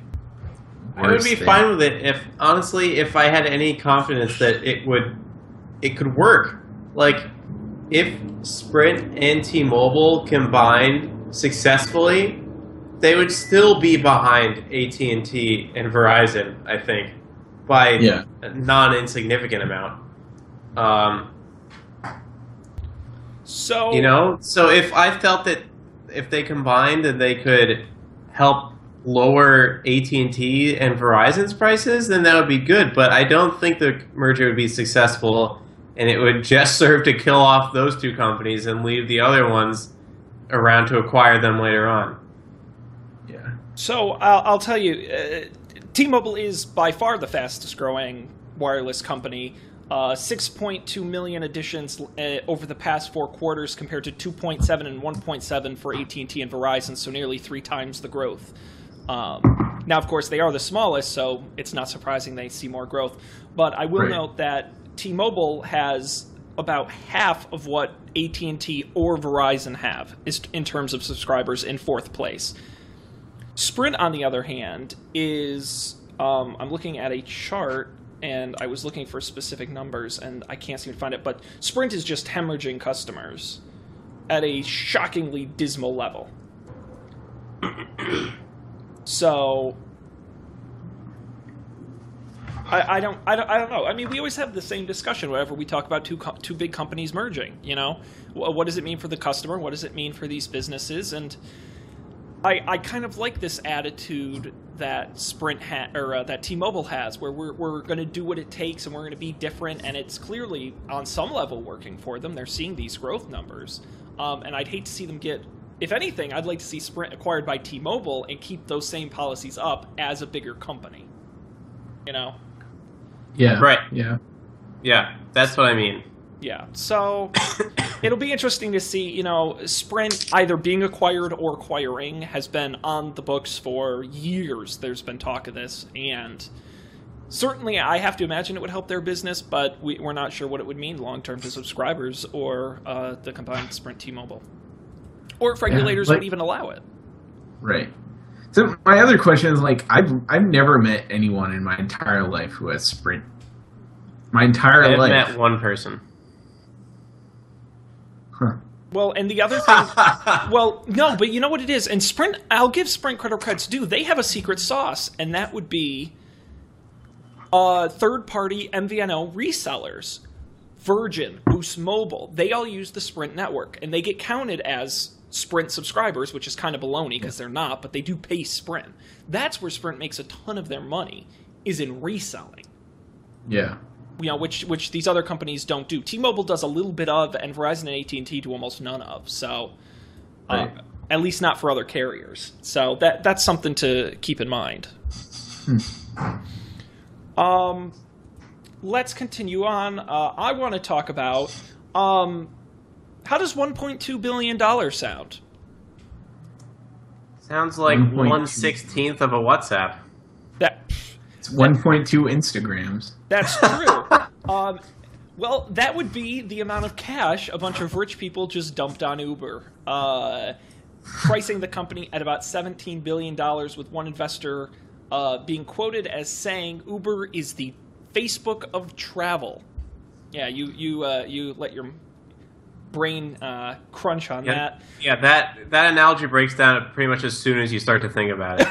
I would be fine with it if, honestly, if I had any confidence that it would, it could work. Like, if Sprint and T-Mobile combined successfully, they would still be behind AT and T and Verizon. I think by Yeah. a non-insignificant amount. Um, so you know, so if I felt that if they combined and they could help lower AT&T and Verizon's prices, then that would be good. But I don't think the merger would be successful, and it would <laughs> just serve to kill off those two companies and leave the other ones around to acquire them later on. Yeah. So I'll, I'll tell you, uh, T-Mobile is by far the fastest growing wireless company. Uh, 6.2 million additions uh, over the past four quarters, compared to 2.7 and 1.7 for AT&T and Verizon, so nearly three times the growth. Um, now, of course, they are the smallest, so it's not surprising they see more growth. But I will Right. note that T-Mobile has about half of what AT&T or Verizon have is in terms of subscribers in fourth place. Sprint, on the other hand, is um, I'm looking at a chart and I was looking for specific numbers and I can't seem to find it, but Sprint is just hemorrhaging customers at a shockingly dismal level. <clears throat> so I, I don't I don't I don't know. I mean, we always have the same discussion whenever we talk about two co- two big companies merging. You know, Wh- what does it mean for the customer? What does it mean for these businesses? And I, I kind of like this attitude that Sprint ha- or uh, that T-Mobile has, where we're we're going to do what it takes and we're going to be different, and it's clearly on some level working for them. They're seeing these growth numbers, um, and I'd hate to see them get. If anything, I'd like to see Sprint acquired by T-Mobile and keep those same policies up as a bigger company. You know. Yeah. Right. Yeah. Yeah, that's what I mean. Yeah. So <coughs> it'll be interesting to see, you know, Sprint either being acquired or acquiring has been on the books for years. There's been talk of this, and certainly I have to imagine it would help their business, but we, we're not sure what it would mean long term to subscribers or uh, the combined Sprint T-Mobile, or if regulators like- would even allow it. Right. So my other question is like I've I've never met anyone in my entire life who has Sprint. My entire life. I've met one person. Huh. Well, and the other <laughs> thing, well, no, but you know what it is, and Sprint, I'll give Sprint credit where credit's due. They have a secret sauce, and that would be uh, third-party MVNO resellers. Virgin, Boost Mobile, they all use the Sprint network, and they get counted as Sprint subscribers, which is kind of baloney because they're not, but they do pay Sprint. That's where Sprint makes a ton of their money is in reselling. Yeah. You know, which which these other companies don't do. T-Mobile does a little bit of, and Verizon and AT and T do almost none of. So, uh, Right. at least not for other carriers. So that that's something to keep in mind. um, let's continue on. Uh, I want to talk about um, how does 1.2 billion dollars sound? Sounds like 1.2. one sixteenth of a WhatsApp. That It's 1.2 Instagrams. That's <laughs> true. um, well, that would be the amount of cash a bunch of rich people just dumped on Uber, uh, pricing the company at about $17 billion, with one investor uh, being quoted as saying Uber is the Facebook of travel. Yeah, you you uh, you let your brain uh, crunch on Yeah, that. yeah, that that analogy breaks down pretty much as soon as you start to think about it.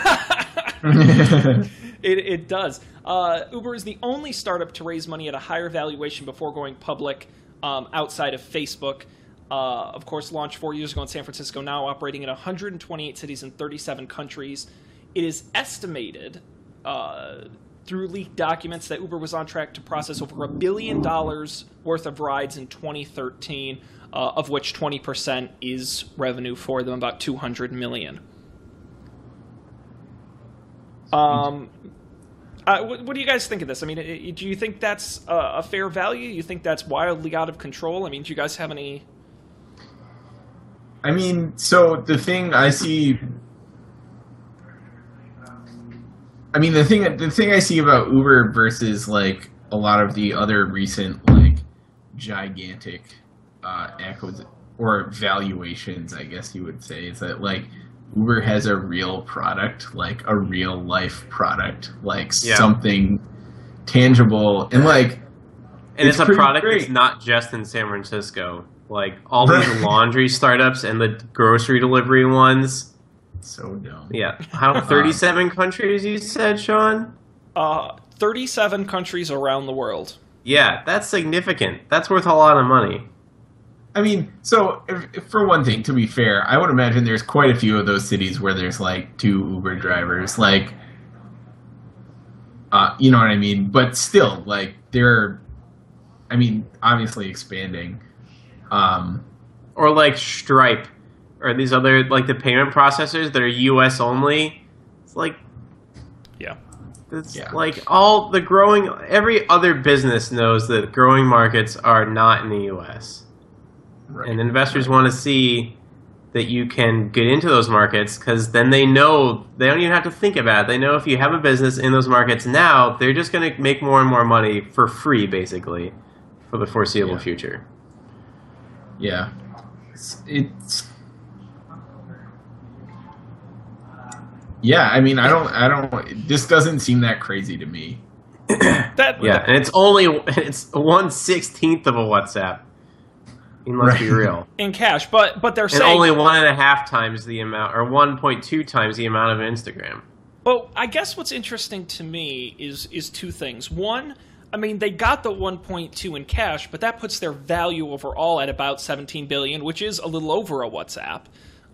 <laughs> It, it does. Uh, Uber is the only startup to raise money at a higher valuation before going public um, outside of Facebook. Uh, of course, launched four years ago in San Francisco, now operating in 128 cities in 37 countries. It is estimated uh, through leaked documents that Uber was on track to process over a billion dollars worth of rides in 2013, uh, of which 20% is revenue for them, about 200 million. Um, uh, what, what do you guys think of this? I mean, do you think that's a fair value? You think that's wildly out of control? I mean, do you guys have any? I mean, so the thing I see. I mean, the thing the thing I see about Uber versus like a lot of the other recent like gigantic uh, acquis- or valuations, I guess you would say, is that like Uber has a real product, like a real life product, like Yeah. something tangible, and like And It's it's, a product great. that's not just in San Francisco. Like all these laundry startups and the grocery delivery ones. so dumb. Yeah, how <laughs> thirty-seven countries you said, Sean? Uh, 37 countries around the world. Yeah, that's significant. That's worth a lot of money. I mean, so if, if for one thing, to be fair, I would imagine there's quite a few of those cities where there's like two Uber drivers, like, uh, you know what I mean. But still, like, they're, I mean, obviously expanding. Um, Or like Stripe, or these other like the payment processors that are U.S. only. It's like Yeah. It's Yeah. like all the growing every other business knows that growing markets are not in the US. Right. And investors want to see that you can get into those markets cuz then they know they don't even have to think about it. They know if you have a business in those markets now, they're just going to make more and more money for free basically for the foreseeable Yeah. future. yeah, it's, it's. Yeah, I mean, I don't, I don't. This doesn't seem that crazy to me. <coughs> That Yeah, and it's only <laughs> it's 1/16th of a WhatsApp. You must be Right. real. <laughs> in cash, but but they're And saying only one and a half times the amount, or 1.2 times the amount of Instagram. Well, I guess what's interesting to me is is two things. One, I mean, they got the 1.2 in cash, but that puts their value overall at about 17 billion, which is a little over a WhatsApp,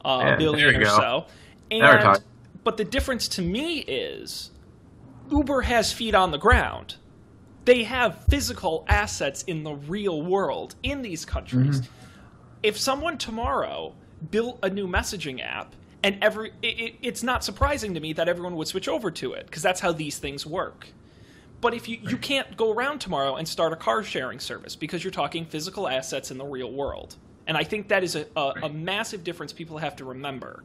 uh, Yeah, a billion or go. so. And but the difference to me is Uber has feet on the ground. They have physical assets in the real world in these countries. Mm-hmm. If someone tomorrow built a new messaging app and every it, it, it's not surprising to me that everyone would switch over to it because that's how these things work. But if you you can't go around tomorrow and start a car sharing service because you're talking physical assets in the real world. And I think that is a, a, a massive difference people have to remember.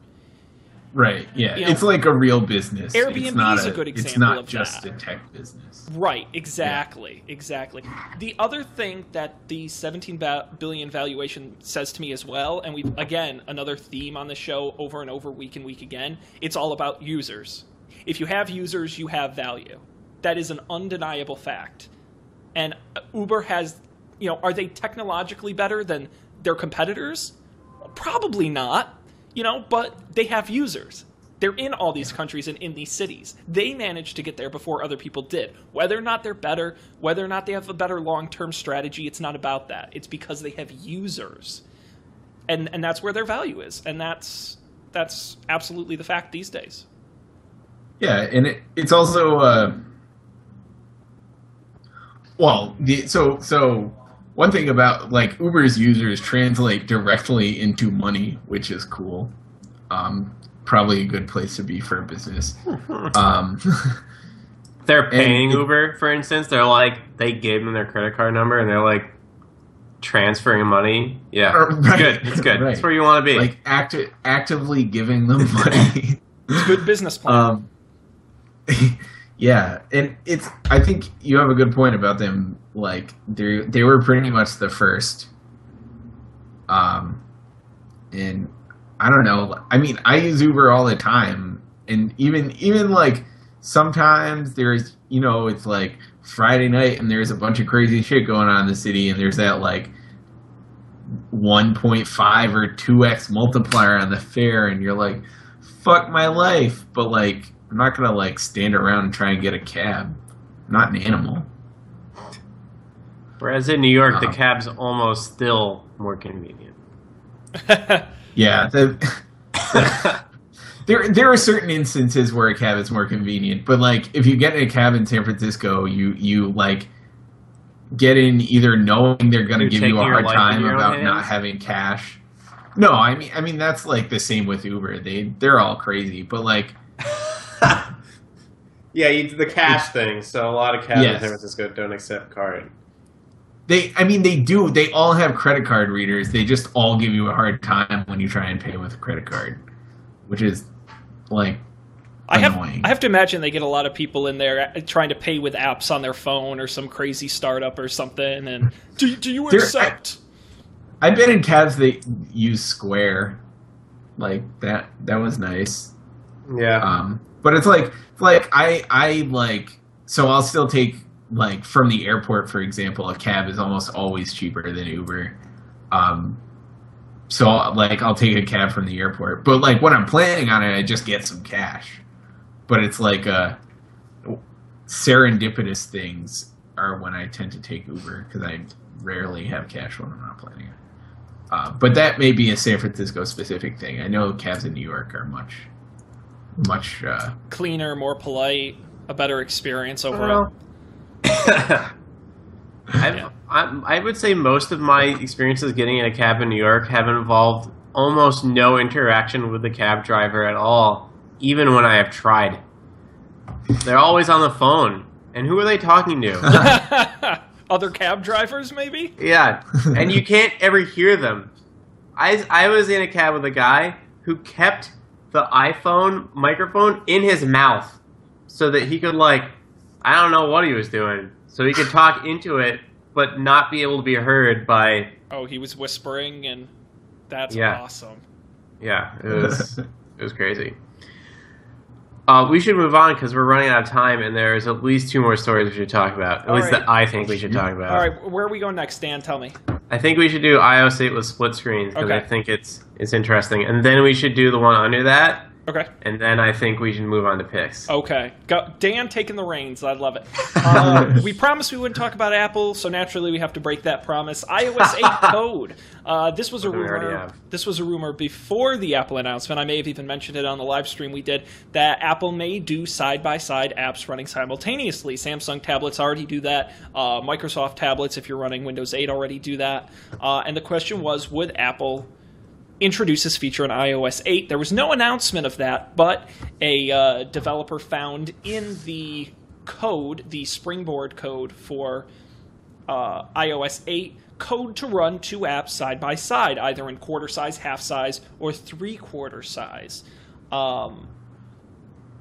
Right. Yeah. You know, it's like a real business. Airbnb it's not is a good example. It's not of just that. a tech business. Right, exactly, exactly. The other thing that the 17 ba- billion valuation says to me as well, and we've again another theme on the show over and over, week and week again. It's all about users. If you have users, you have value. That is an undeniable fact. And Uber has, you know, are they technologically better than their competitors? Probably not, you know, but they have users. They're in all these countries and in these cities. They managed to get there before other people did. Whether or not they're better, whether or not they have a better long term strategy, it's not about that. It's because they have users. and and that's where their value is, and that's that's absolutely the fact these days. Yeah, and it, it's also uh, well, the, so so one thing about like Uber's users translate directly into money, which is cool. Um, probably a good place to be for a business. <laughs> um, <laughs> They're paying it- Uber, for instance. They're like they gave them their credit card number and they're like transferring money. Yeah, Uh, it's good. It's good. right. It's where you want to be. like acti- actively giving them <laughs> money. Good business plan. Um, yeah, and it's. I think you have a good point about them. Like they they were pretty much the first. Um, and I don't know. I mean, I use Uber all the time, and even even like sometimes there's you know it's like Friday night and there's a bunch of crazy shit going on in the city, and there's that like 1.5 or 2x multiplier on the fare, and you're like, fuck my life. But like, I'm not gonna like stand around and try and get a cab. I'm not an animal. Whereas in New York, the Uh-huh. cab's almost still more convenient. <laughs> Yeah, the, <laughs> there there are certain instances where a cab is more convenient, but like if you get in a cab in San Francisco, you you like get in either knowing they're gonna You're give you a hard time your own about not having cash. No, I mean I mean that's like the same with Uber. They they're all crazy, but like <laughs> yeah, you, the cash thing. So a lot of cabs Yes. in San Francisco don't accept card. They, I mean, they do. They all have credit card readers. They just all give you a hard time when you try and pay with a credit card, which is like I have annoying. I have to imagine they get a lot of people in there uh, trying to pay with apps on their phone or some crazy startup or something. And <laughs> do do you There- I- accept? I've been in cabs that use Square, like that. That was nice. Yeah. Um, but it's like, like I, I like. So I'll still take like from the airport, for example. A cab is almost always cheaper than Uber. Um, so like I'll take a cab from the airport. But like when I'm planning on it, I just get some cash. But it's like uh, serendipitous things are when I tend to take Uber because I rarely have cash when I'm not planning it. Uh, but that may be a San Francisco specific thing. I know cabs in New York are much, much. Uh, Cleaner, more polite, a better experience overall. <coughs> I, I, I would say most of my experiences getting in a cab in New York have involved almost no interaction with the cab driver at all, even when I have tried. They're always on the phone. And who are they talking to? <laughs> Other cab drivers, maybe? yeah, and you can't ever hear them. I, I was in a cab with a guy who kept the iPhone microphone in his mouth so that he could, like, I don't know what he was doing. So he could talk into it, but not be able to be heard by Oh, he was whispering, and that's Yeah. awesome. Yeah, it was <laughs> it was crazy. Uh, we should move on because we're running out of time, and there's at least two more stories we should talk about. At All least right. that I think we should talk about. All right, where are we going next, Dan? Tell me. I think we should do iOS 8 with split screens because Okay. I think it's it's interesting, and then we should do the one under that, Okay. and then I think we should move on to picks. Okay. Go, Dan taking the reins. I love it. <laughs> Uh, we promised we wouldn't talk about Apple, so naturally we have to break that promise. iOS 8 <laughs> code. Uh, this was a Something we already rumor. This was a rumor before the Apple announcement. I may have even mentioned it on the live stream we did that Apple may do side by side apps running simultaneously. Samsung tablets already do that. Uh, Microsoft tablets, if you're running Windows 8, already do that. Uh, and the question was, would Apple introduce this feature in iOS 8. There was no announcement of that, but a uh, developer found in the code, the Springboard code for uh, iOS 8, code to run two apps side by side, either in quarter size, half size, or three quarter size. Um,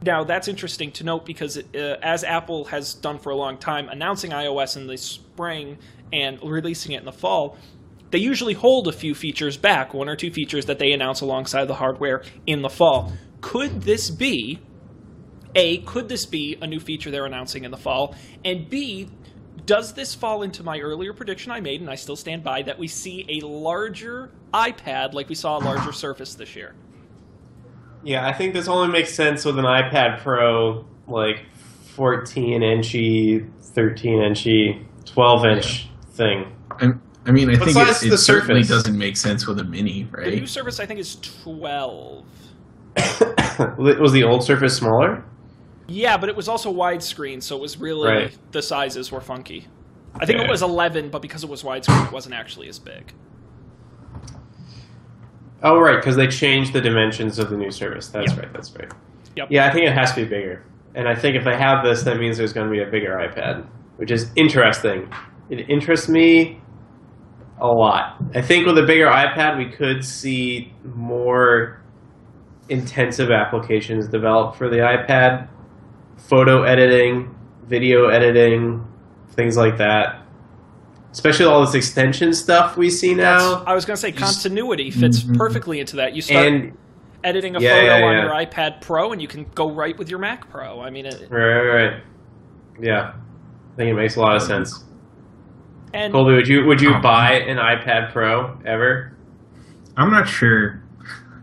now that's interesting to note because uh, as Apple has done for a long time, announcing iOS in the spring and releasing it in the fall, they usually hold a few features back, one or two features that they announce alongside the hardware in the fall. Could this be A, could this be a new feature they're announcing in the fall? And B, does this fall into my earlier prediction I made, and I still stand by, that we see a larger iPad like we saw a larger Surface this year? Yeah, I think this only makes sense with an iPad Pro, like 14 inchy, 13 inchy, 12 inch thing. I'm, I mean, I What think size it, is it certainly doesn't make sense with a mini, right? The new right? Surface, I think, is 12. <coughs> was the old Surface smaller? Yeah, but it was also widescreen, so it was really Right. the sizes were funky. I think Yeah. it was 11, but because it was widescreen, it wasn't actually as big. Oh, right, because they changed the dimensions of the new Surface. That's Yep. right. That's right. Yep. Yeah, I think it has to be bigger. And I think if they have this, that means there's going to be a bigger iPad, which is interesting. It interests me a lot. I think with a bigger iPad, we could see more intensive applications developed for the iPad photo editing, video editing, things like that. Especially all this extension stuff we see now. I was going to say continuity fits Mhm. perfectly into that. You start And editing a Yeah, photo yeah, on your iPad Pro, and you can go right with your Mac Pro. I mean, it, Right, right, right. Yeah, I think it makes a lot of sense. And Colby, would you would you Um, buy an iPad Pro ever? I'm not sure.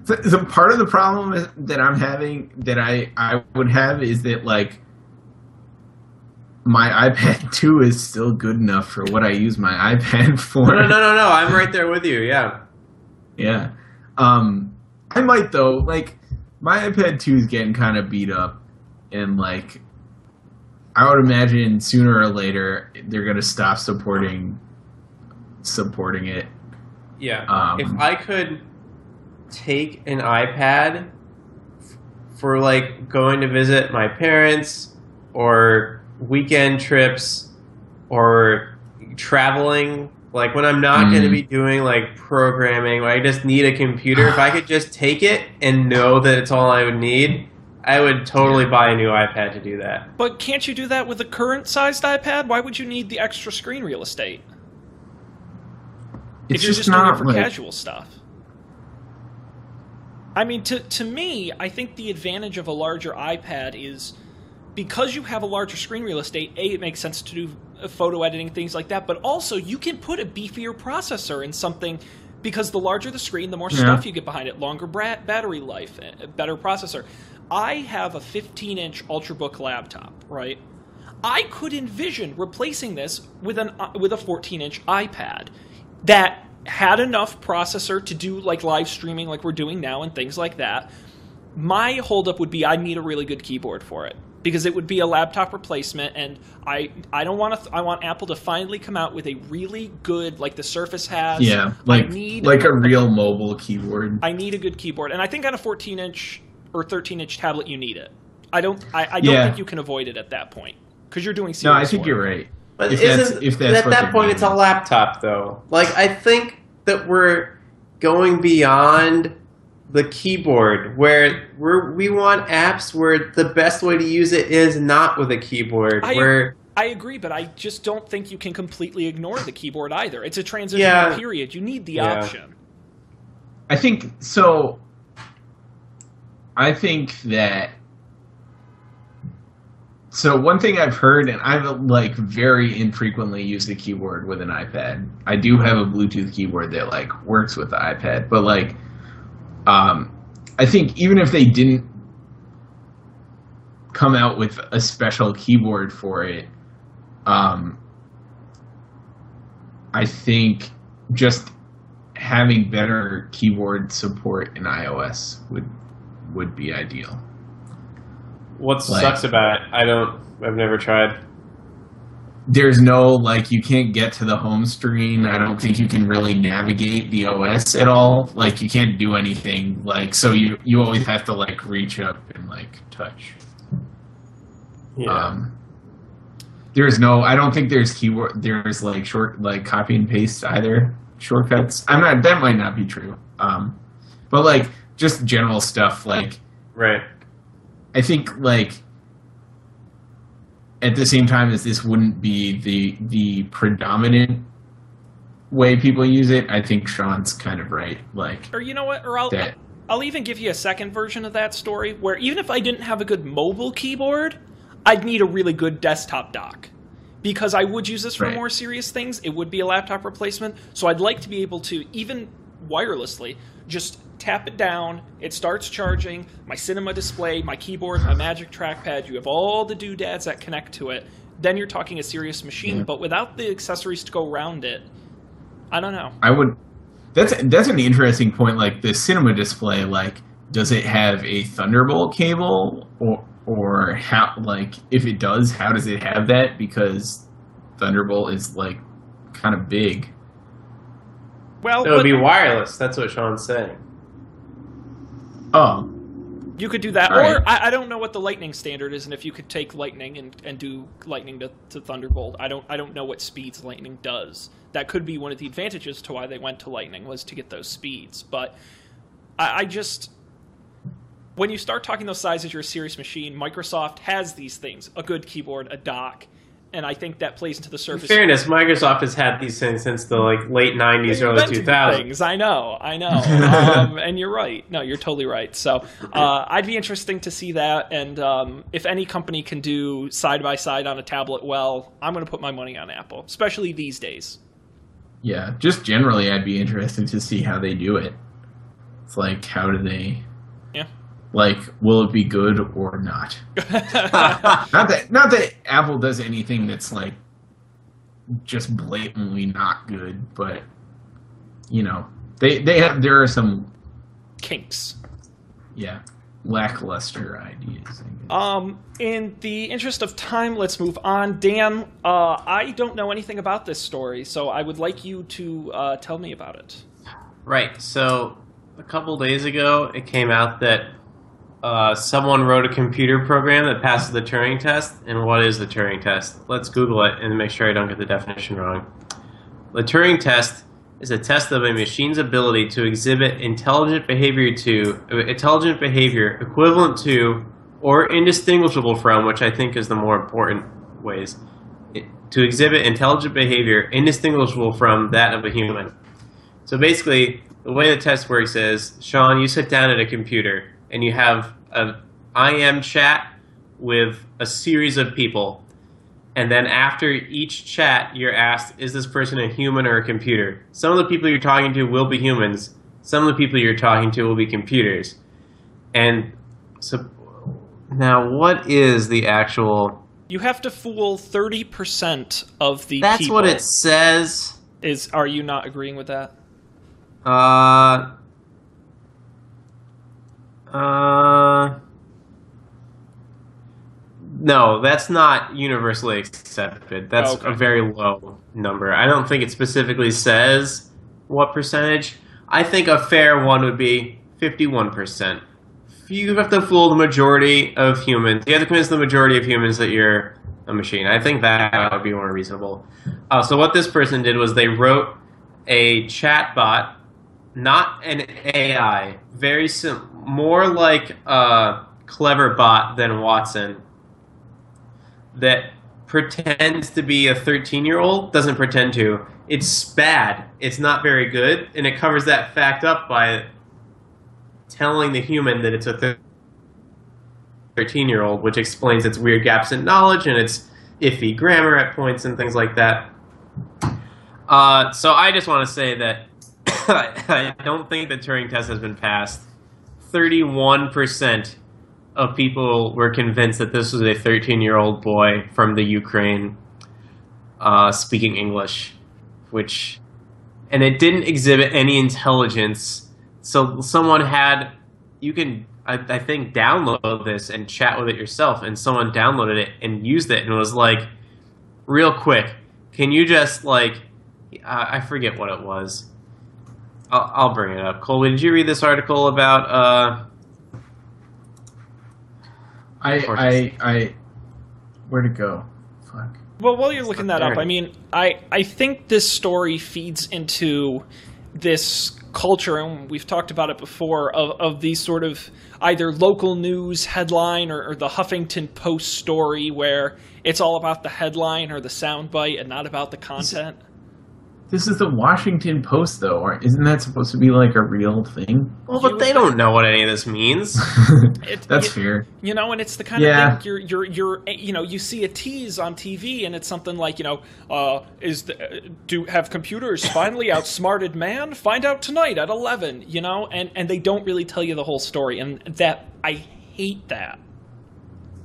The, the part of the problem that I'm having that I I would have is that like my iPad <laughs> 2 is still good enough for what I use my <laughs> iPad for. No, no, no, no. I'm right there with you. Yeah. Yeah. Um I might though, like my iPad 2 is getting kind of beat up and like I would imagine sooner or later they're going to stop supporting supporting it. Yeah. Um, if I could take an iPad for like going to visit my parents or weekend trips or traveling, like when I'm not going to Mm. be doing like programming, I just need a computer, if I could just take it and know that it's all I would need, I would totally buy a new iPad to do that. but can't you do that with the current sized iPad? Why would you need the extra screen real estate It's if you're just, just doing not it for like, casual stuff? I mean, to to me, I think the advantage of a larger iPad is because you have a larger screen real estate. A, it makes sense to do uh, photo editing things like that, but also you can put a beefier processor in something because the larger the screen, the more Yeah. stuff you get behind it, longer bra- battery life, a better processor. I have a 15-inch UltraBook laptop, right? I could envision replacing this with an uh, with a 14-inch iPad that had enough processor to do like live streaming like we're doing now and things like that. My holdup would be I need a really good keyboard for it because it would be a laptop replacement and I I don't want to I want Apple to finally come out with a really good like the Surface has. Yeah, like like a real mobile keyboard. I need a good keyboard, and I think on a 14 inch or 13 inch tablet you need it. I don't I, I don't Yeah. think you can avoid it at that point because you're doing No, serious I think work. you're right. But If isn't, that's- if that's at that they're point, it's a laptop, though. Like, I think that we're going beyond the keyboard, where we're, we want apps where the best way to use it is not with a keyboard. I- where I agree, but I just don't think you can completely ignore the keyboard either. It's a transitional Yeah. period. You need the Yeah. option. I think so. I think that. So one thing I've heard, and I've like very infrequently used the keyboard with an iPad. I do have a Bluetooth keyboard that like works with the iPad, but like, um, I think even if they didn't come out with a special keyboard for it, um, I think just having better keyboard support in iOS would would be ideal. what Like- sucks about it, I don't. I've never tried. There's no like you can't get to the home screen. I don't think you can really navigate the OS at all. Like you can't do anything. Like so you you always have to like reach up and like touch. Yeah. Um, there's no. I don't think there's keyword. There's like short like copy and paste either shortcuts. I'm not. That might not be true. Um, but like just general stuff <laughs> like right. I think like at the same time as this wouldn't be the the predominant way people use it, I think Sean's kind of right. Like Or you know what? Or I'll that I'll even give you a second version of that story where even if I didn't have a good mobile keyboard, I'd need a really good desktop dock. Because I would use this for Right. more serious things, it would be a laptop replacement. So I'd like to be able to, even wirelessly, just tap it down, it starts charging, my cinema display, my keyboard, my magic trackpad, you have all the doodads that connect to it. Then you're talking a serious machine, Yeah. but without the accessories to go around it, I don't know. I would. That's that's an interesting point. Like the cinema display, like does it have a Thunderbolt cable, or or how? Like if it does, how does it have that? Because Thunderbolt is like kind of big. Well, It would be wireless. That's what Sean's saying. Oh, you could do that, All or right. I, I don't know what the lightning standard is, and if you could take lightning and, and do lightning to, to Thunderbolt, I don't I don't know what speeds lightning does. That could be one of the advantages to why they went to lightning was to get those speeds. But I, I just when you start talking those sizes, you're a serious machine. Microsoft has these things: a good keyboard, a dock, and I think that plays into the In Surface. fairness, Microsoft has had these things since the like late '90s, They early 2000s. Things. I know, I know, <laughs> um, and you're right. No, you're totally right. So uh, I'd be interesting to see that, and um, if any company can do side by side on a tablet well, I'm going to put my money on Apple, especially these days. yeah. Just generally, I'd be interested to see how they do it. It's like how do they? Yeah. Like, will it be good or not? <laughs> Not that not that Apple does anything that's like just blatantly not good, but you know, they they have there are some Kinks. yeah lackluster ideas. I guess. Um, in the interest of time, let's move on. Dan, uh, I don't know anything about this story, so I would like you to uh, tell me about it. Right. So a couple days ago, it came out that uh, someone wrote a computer program that passes the Turing test. And what is the Turing test? Let's Google it and make sure I don't get the definition wrong. The Turing test is a test of a machine's ability to exhibit intelligent behavior to intelligent behavior equivalent to or indistinguishable from, which I think is the more important ways, to exhibit intelligent behavior indistinguishable from that of a human. So basically, the way the test works is, Sean, you sit down at a computer and you have a IM chat with a series of people, and then after each chat, you're asked, is this person a human or a computer? Some of the people you're talking to will be humans. Some of the people you're talking to will be computers. And so, now what is the actual? You have to fool thirty percent of the That's what it says. is. Are you not agreeing with that? Uh. Uh. No, that's not universally accepted. That's Okay. a very low number. I don't think it specifically says what percentage. I think a fair one would be 51%. You have to fool the majority of humans. You have to convince the majority of humans that you're a machine. I think that would be more reasonable. Uh, so what this person did was they wrote a chat bot not an AI, very sim- more like a Cleverbot than Watson that pretends to be a 13 year old, doesn't pretend to. It's bad. It's not very good, and it covers that fact up by telling the human that it's a 13 year old, which explains its weird gaps in knowledge and its iffy grammar at points and things like that. Uh, so I just want to say that <coughs> I don't think the Turing test has been passed. 31% of people were convinced that this was a 13 year old boy from the Ukraine uh, speaking English, which. And it didn't exhibit any intelligence. So someone had. You can, I, I think, download this and chat with it yourself. And someone downloaded it and used it and was like, real quick, can you just, like. I forget what it was. I'll, I'll bring it up. Colby, did you read this article about uh, I. I I where'd it go? Fuck. Well, while you're looking that up. I mean, I I think this story feeds into this culture, and we've talked about it before, of, of these sort of either local news headline or, or the Huffington Post story where it's all about the headline or the soundbite and not about the content. This is the Washington Post, though. Or isn't that supposed to be like a real thing? well, but they don't know what any of this means. <laughs> It- That's it- fair. You know, and it's the kind Yeah. of thing you're you're you're you know you see a tease on TV and it's something like you know uh, is the, uh, do have computers finally <laughs> outsmarted man? Find out tonight at eleven. You know, and and they don't really tell you the whole story, and that I hate that.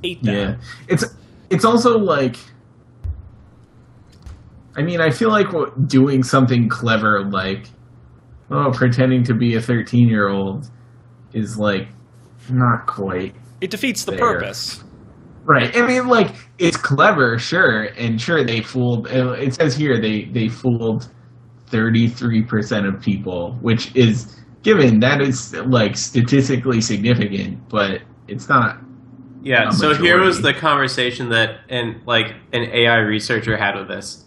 Hate that. Yeah, it's it's also like I mean, I feel like doing something clever like, oh, pretending to be a 13 year old is like not quite It defeats the There. purpose. right. I mean, like it's clever, sure, and sure they fooled. uh, It says here they they fooled 33 percent of people, which is given that is like statistically significant, but it's not. Yeah, so here was the conversation that and like an AI researcher had with this.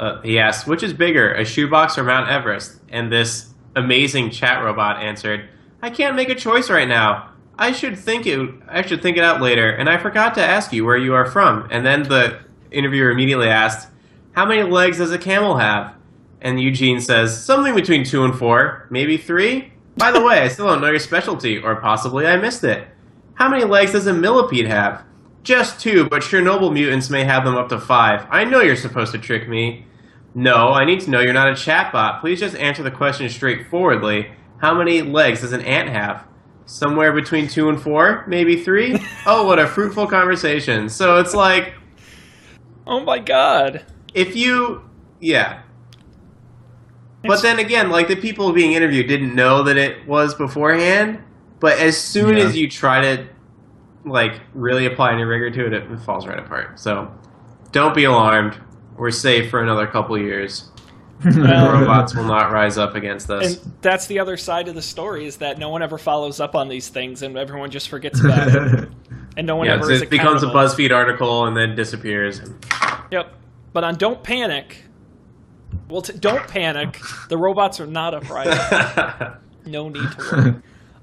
Uh, he asked, "Which is bigger, a shoebox or Mount Everest?" And this amazing chat robot answered, "I can't make a choice right now. I should think it. I should think it out later. And I forgot to ask you where you are from." And then the interviewer immediately asked, "How many legs does a camel have?" And Eugene says, "Something between two and four, maybe three. By the way, I still don't know your specialty, or possibly I missed it." How many legs does a millipede have? Just two, but Chernobyl mutants may have them up to five. I know you're supposed to trick me. No, I need to know you're not a chatbot. Please just answer the question straightforwardly. How many legs does an ant have? Somewhere between two and four? Maybe three? <laughs> oh, what a fruitful conversation. So it's like, Oh my god. if you. Yeah. But It's- then again, like the people being interviewed didn't know that it was beforehand. But as soon Yeah. as you try to like really apply any rigor to it, it falls right apart. So don't be alarmed. We're safe for another couple years. <laughs> The robots will not rise up against us. And that's the other side of the story is that no one ever follows up on these things and everyone just forgets about it. <laughs> And no one yeah, ever so is it becomes a. BuzzFeed article and then disappears. Yep. But on Don't Panic, well, t- don't panic. The robots are not a priority. <laughs> No need to worry.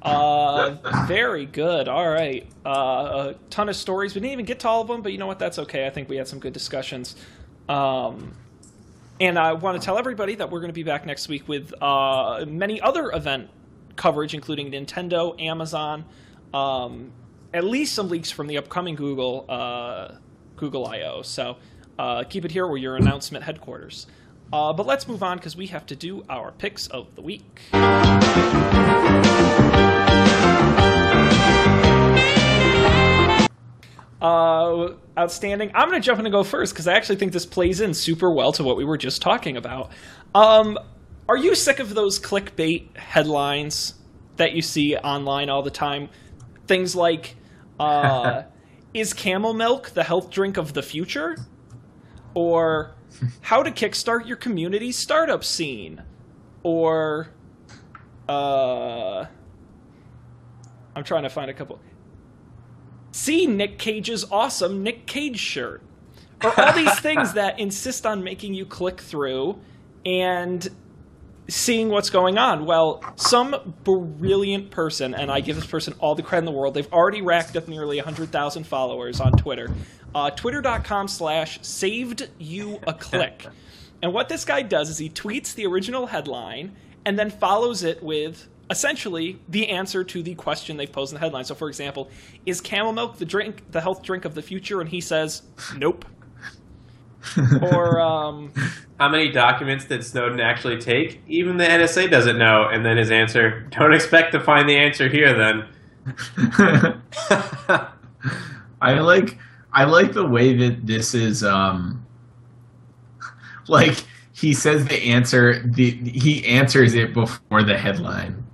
Uh, very good. All right. Uh, a ton of stories. We didn't even get to all of them, but you know what? That's okay. I think we had some good discussions. Um, and I want to tell everybody that we're going to be back next week with uh, many other event coverage, including Nintendo, Amazon, um, at least some leaks from the upcoming Google uh, Google I/O. So uh, keep it here where your announcement headquarters. Uh, but let's move on because we have to do our picks of the week. Uh, outstanding. I'm going to jump in and go first because I actually think this plays in super well to what we were just talking about. Um, are you sick of those clickbait headlines that you see online all the time? Things like, uh, <laughs> "Is camel milk the health drink of the future?" or "How to kickstart your community startup scene?" or uh, I'm trying to find a couple. See Nick Cage's awesome Nick Cage shirt. Or all these <laughs> things that insist on making you click through and seeing what's going on. Well, some brilliant person, and I give this person all the credit in the world, they've already racked up nearly 100,000 followers on Twitter. Uh, Twitter.com slash saved you a click. <laughs> And what this guy does is he tweets the original headline and then follows it with essentially the answer to the question they've posed in the headline. So, for example, is camel milk the drink, the health drink of the future? And he says, nope. <laughs> or um, How many documents did Snowden actually take? Even the NSA doesn't know. And then his answer, don't expect to find the answer here then. <laughs> I like I like the way that this is um <laughs> like he says the answer the he answers it before the headline.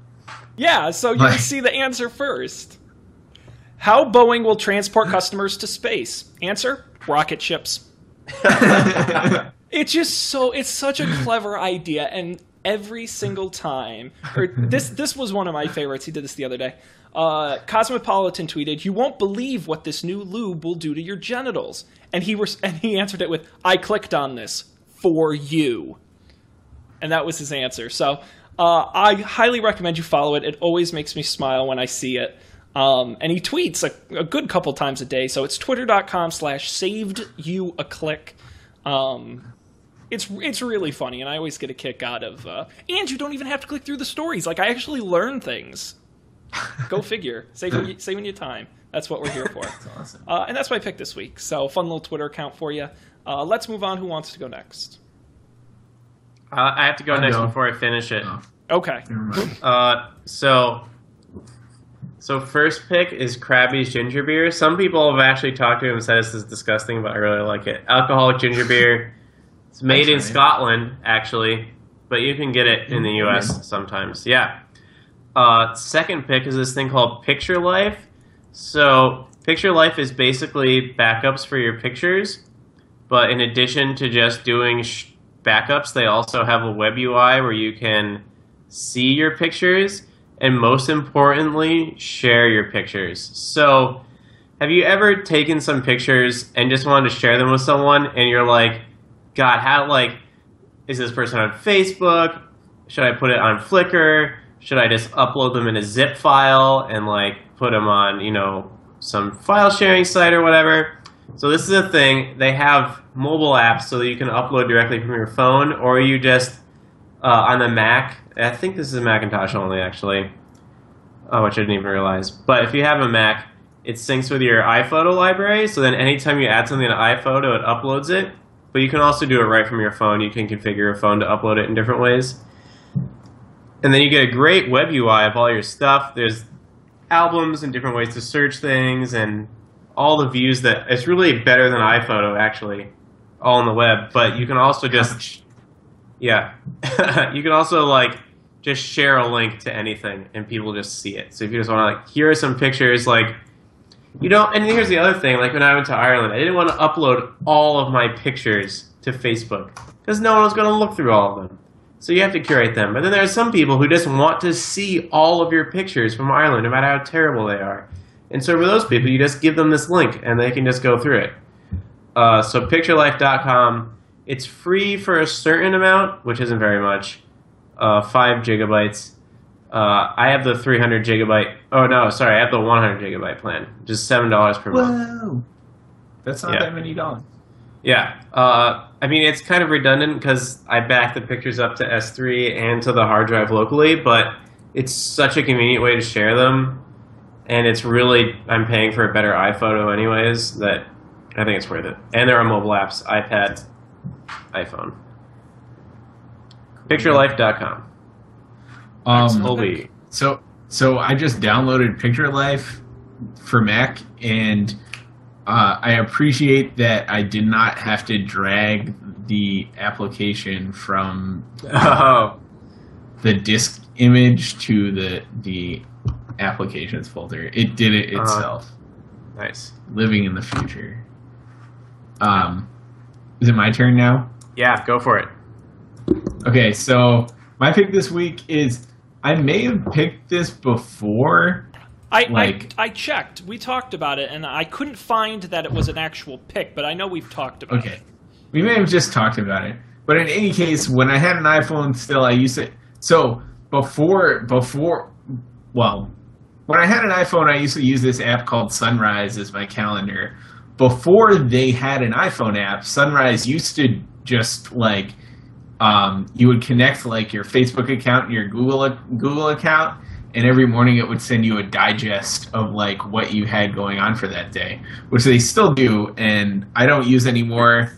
Yeah, so you see the answer first. How Boeing will transport customers to space? Answer: rocket ships. <laughs> It's just so it's such a clever idea and every single time or this this was one of my favorites. He did this the other day. Uh, Cosmopolitan tweeted, "You won't believe what this new lube will do to your genitals." And he was and he answered it with, "I clicked on this for you." And that was his answer. So, uh, I highly recommend you follow it. It always makes me smile when I see it. Um, and he tweets a, a good couple times a day. So it's twitter.com slash saved you a click. Um, it's it's really funny, and I always get a kick out of. Uh, and you don't even have to click through the stories. Like I actually learn things. Go <laughs> figure. Saving saving you time. That's what we're here for. awesome. Uh, and that's my pick this week. So fun little Twitter account for you. Uh, let's move on. Who wants to go next? Uh, I have to go I next know. before I finish it. Oh. Okay. Uh, so, so first pick is Crabbie's ginger beer. Some people have actually talked to him and said this is disgusting, but I really like it. Alcoholic ginger beer, It's made in Scotland, actually, but you can get it in the U.S. sometimes. Yeah. Uh, second pick is this thing called Picture Life. So Picture Life is basically backups for your pictures, but in addition to just doing sh- backups, they also have a web UI where you can see your pictures and most importantly, share your pictures. So, have you ever taken some pictures and just wanted to share them with someone and you're like, God, how like is this person on Facebook? Should I put it on Flickr? Should I just upload them in a zip file and like put them on, you know, some file sharing site or whatever? So this is a thing. They have mobile apps so that you can upload directly from your phone, or you just uh, on the Mac. I think this is Macintosh only, actually. Oh, which I didn't even realize. But if you have a Mac, it syncs with your iPhoto library. So then, anytime you add something to iPhoto, it uploads it. But you can also do it right from your phone. You can configure your phone to upload it in different ways. And then you get a great web UI of all your stuff. There's albums and different ways to search things and all the views that it's really better than iPhoto actually, all on the web. But you can also just yeah, <laughs> you can also like just share a link to anything and people just see it. So if you just want to like, here are some pictures, like you don't. And here's the other thing: like when I went to Ireland, I didn't want to upload all of my pictures to Facebook because no one was going to look through all of them. So you have to curate them. But then there are some people who just want to see all of your pictures from Ireland, no matter how terrible they are. And so for those people, you just give them this link and they can just go through it. Uh, so picturelife.com, it's free for a certain amount, which isn't very much, uh, five gigabytes. Uh, I have the 300 gigabyte. Oh no, sorry, I have the 100 gigabyte plan, just seven dollars per month. Whoa. That's not Yeah. that many dollars. Yeah, uh, I mean it's kind of redundant because I back the pictures up to S3 and to the hard drive locally, but it's such a convenient way to share them, and it's really I'm paying for a better iPhoto anyways that I think it's worth it. And there are mobile apps, iPad, iPhone. Picturelife.com. Um, Holy. So so I just downloaded Picture Life for Mac and uh, I appreciate that I did not have to drag the application from <laughs> Oh, the disk image to the the applications folder. It did it Uh-huh. itself. nice. Living in the future. Um, is it my turn now? Yeah, go for it. Okay, so my pick this week is I may have picked this before. I, Like- I I checked. We talked about it, and I couldn't find that it was an actual pick, but I know we've talked about Okay. it. We may have just talked about it. But in any case, when I had an iPhone still I used it so before before well, when I had an iPhone I used to use this app called Sunrise as my calendar. Before they had an iPhone app, Sunrise used to just like um, you would connect like your Facebook account and your Google Google account, and every morning it would send you a digest of like what you had going on for that day, which they still do, and I don't use anymore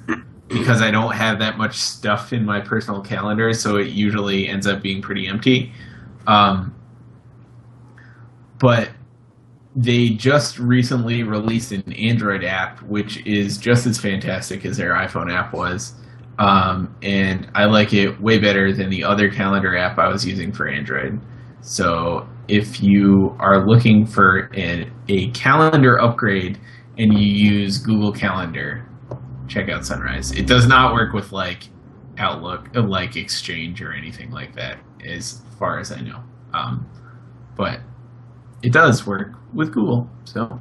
because I don't have that much stuff in my personal calendar, so it usually ends up being pretty empty. Um, but they just recently released an Android app, which is just as fantastic as their iPhone app was. Um, and I like it way better than the other calendar app I was using for Android. So if you are looking for an, a calendar upgrade and you use Google Calendar, check out Sunrise. It does not work with like Outlook, uh, like Exchange or anything like that, as far as I know. Um, but it does work with Google, so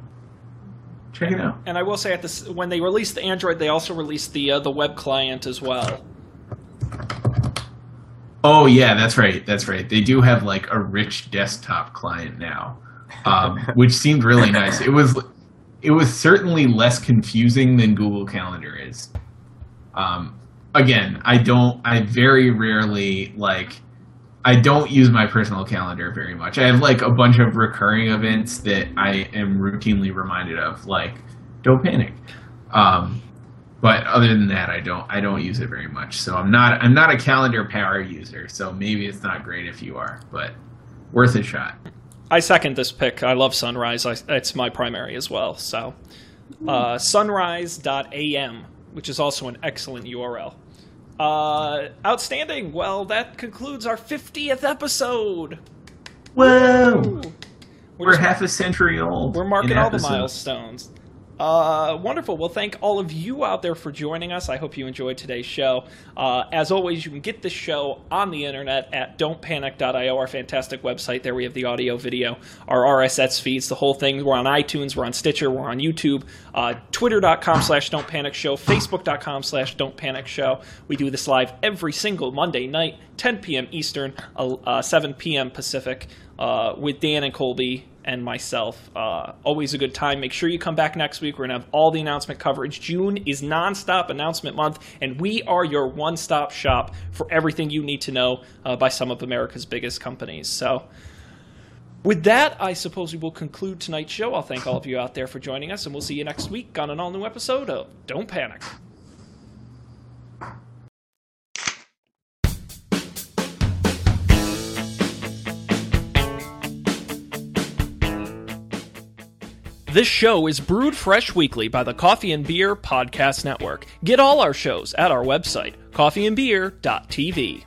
check it out. And I will say, at this, when they released the Android, they also released the uh, the web client as well. Oh yeah, that's right. That's right. They do have like a rich desktop client now, um, <laughs> which seemed really nice. It was it was certainly less confusing than Google Calendar is. Um, again, I don't. I very rarely like. I don't use my personal calendar very much. I have like a bunch of recurring events that I am routinely reminded of, like don't panic. Um, but other than that, I don't I don't use it very much. So I'm not I'm not a calendar power user. So maybe it's not great if you are, but worth a shot. I second this pick. I love Sunrise. I, it's my primary as well. So, uh, sunrise.am, which is also an excellent URL. Uh, outstanding. Well, that concludes our 50th episode. Whoa! Ooh. We're, just- half a century old. We're marking in all the milestones. Uh, wonderful. Well, thank all of you out there for joining us. I hope you enjoyed today's show. Uh, as always, you can get this show on the internet at don'tpanic.io, our fantastic website. There we have the audio, video, our RSS feeds, the whole thing. We're on iTunes, we're on Stitcher, we're on YouTube, uh, twitter.com slash don't show, facebook.com slash don't show. We do this live every single Monday night, 10 p.m. Eastern, uh, 7 p.m. Pacific, uh, with Dan and Colby and myself. Uh, always a good time. Make sure you come back next week. We're going to have all the announcement coverage. June is nonstop announcement month, and we are your one stop shop for everything you need to know uh, by some of America's biggest companies. So, with that, I suppose we will conclude tonight's show. I'll thank all of you out there for joining us, and we'll see you next week on an all new episode of Don't Panic. This show is brewed fresh weekly by the Coffee and Beer Podcast Network. Get all our shows at our website, coffeeandbeer.tv.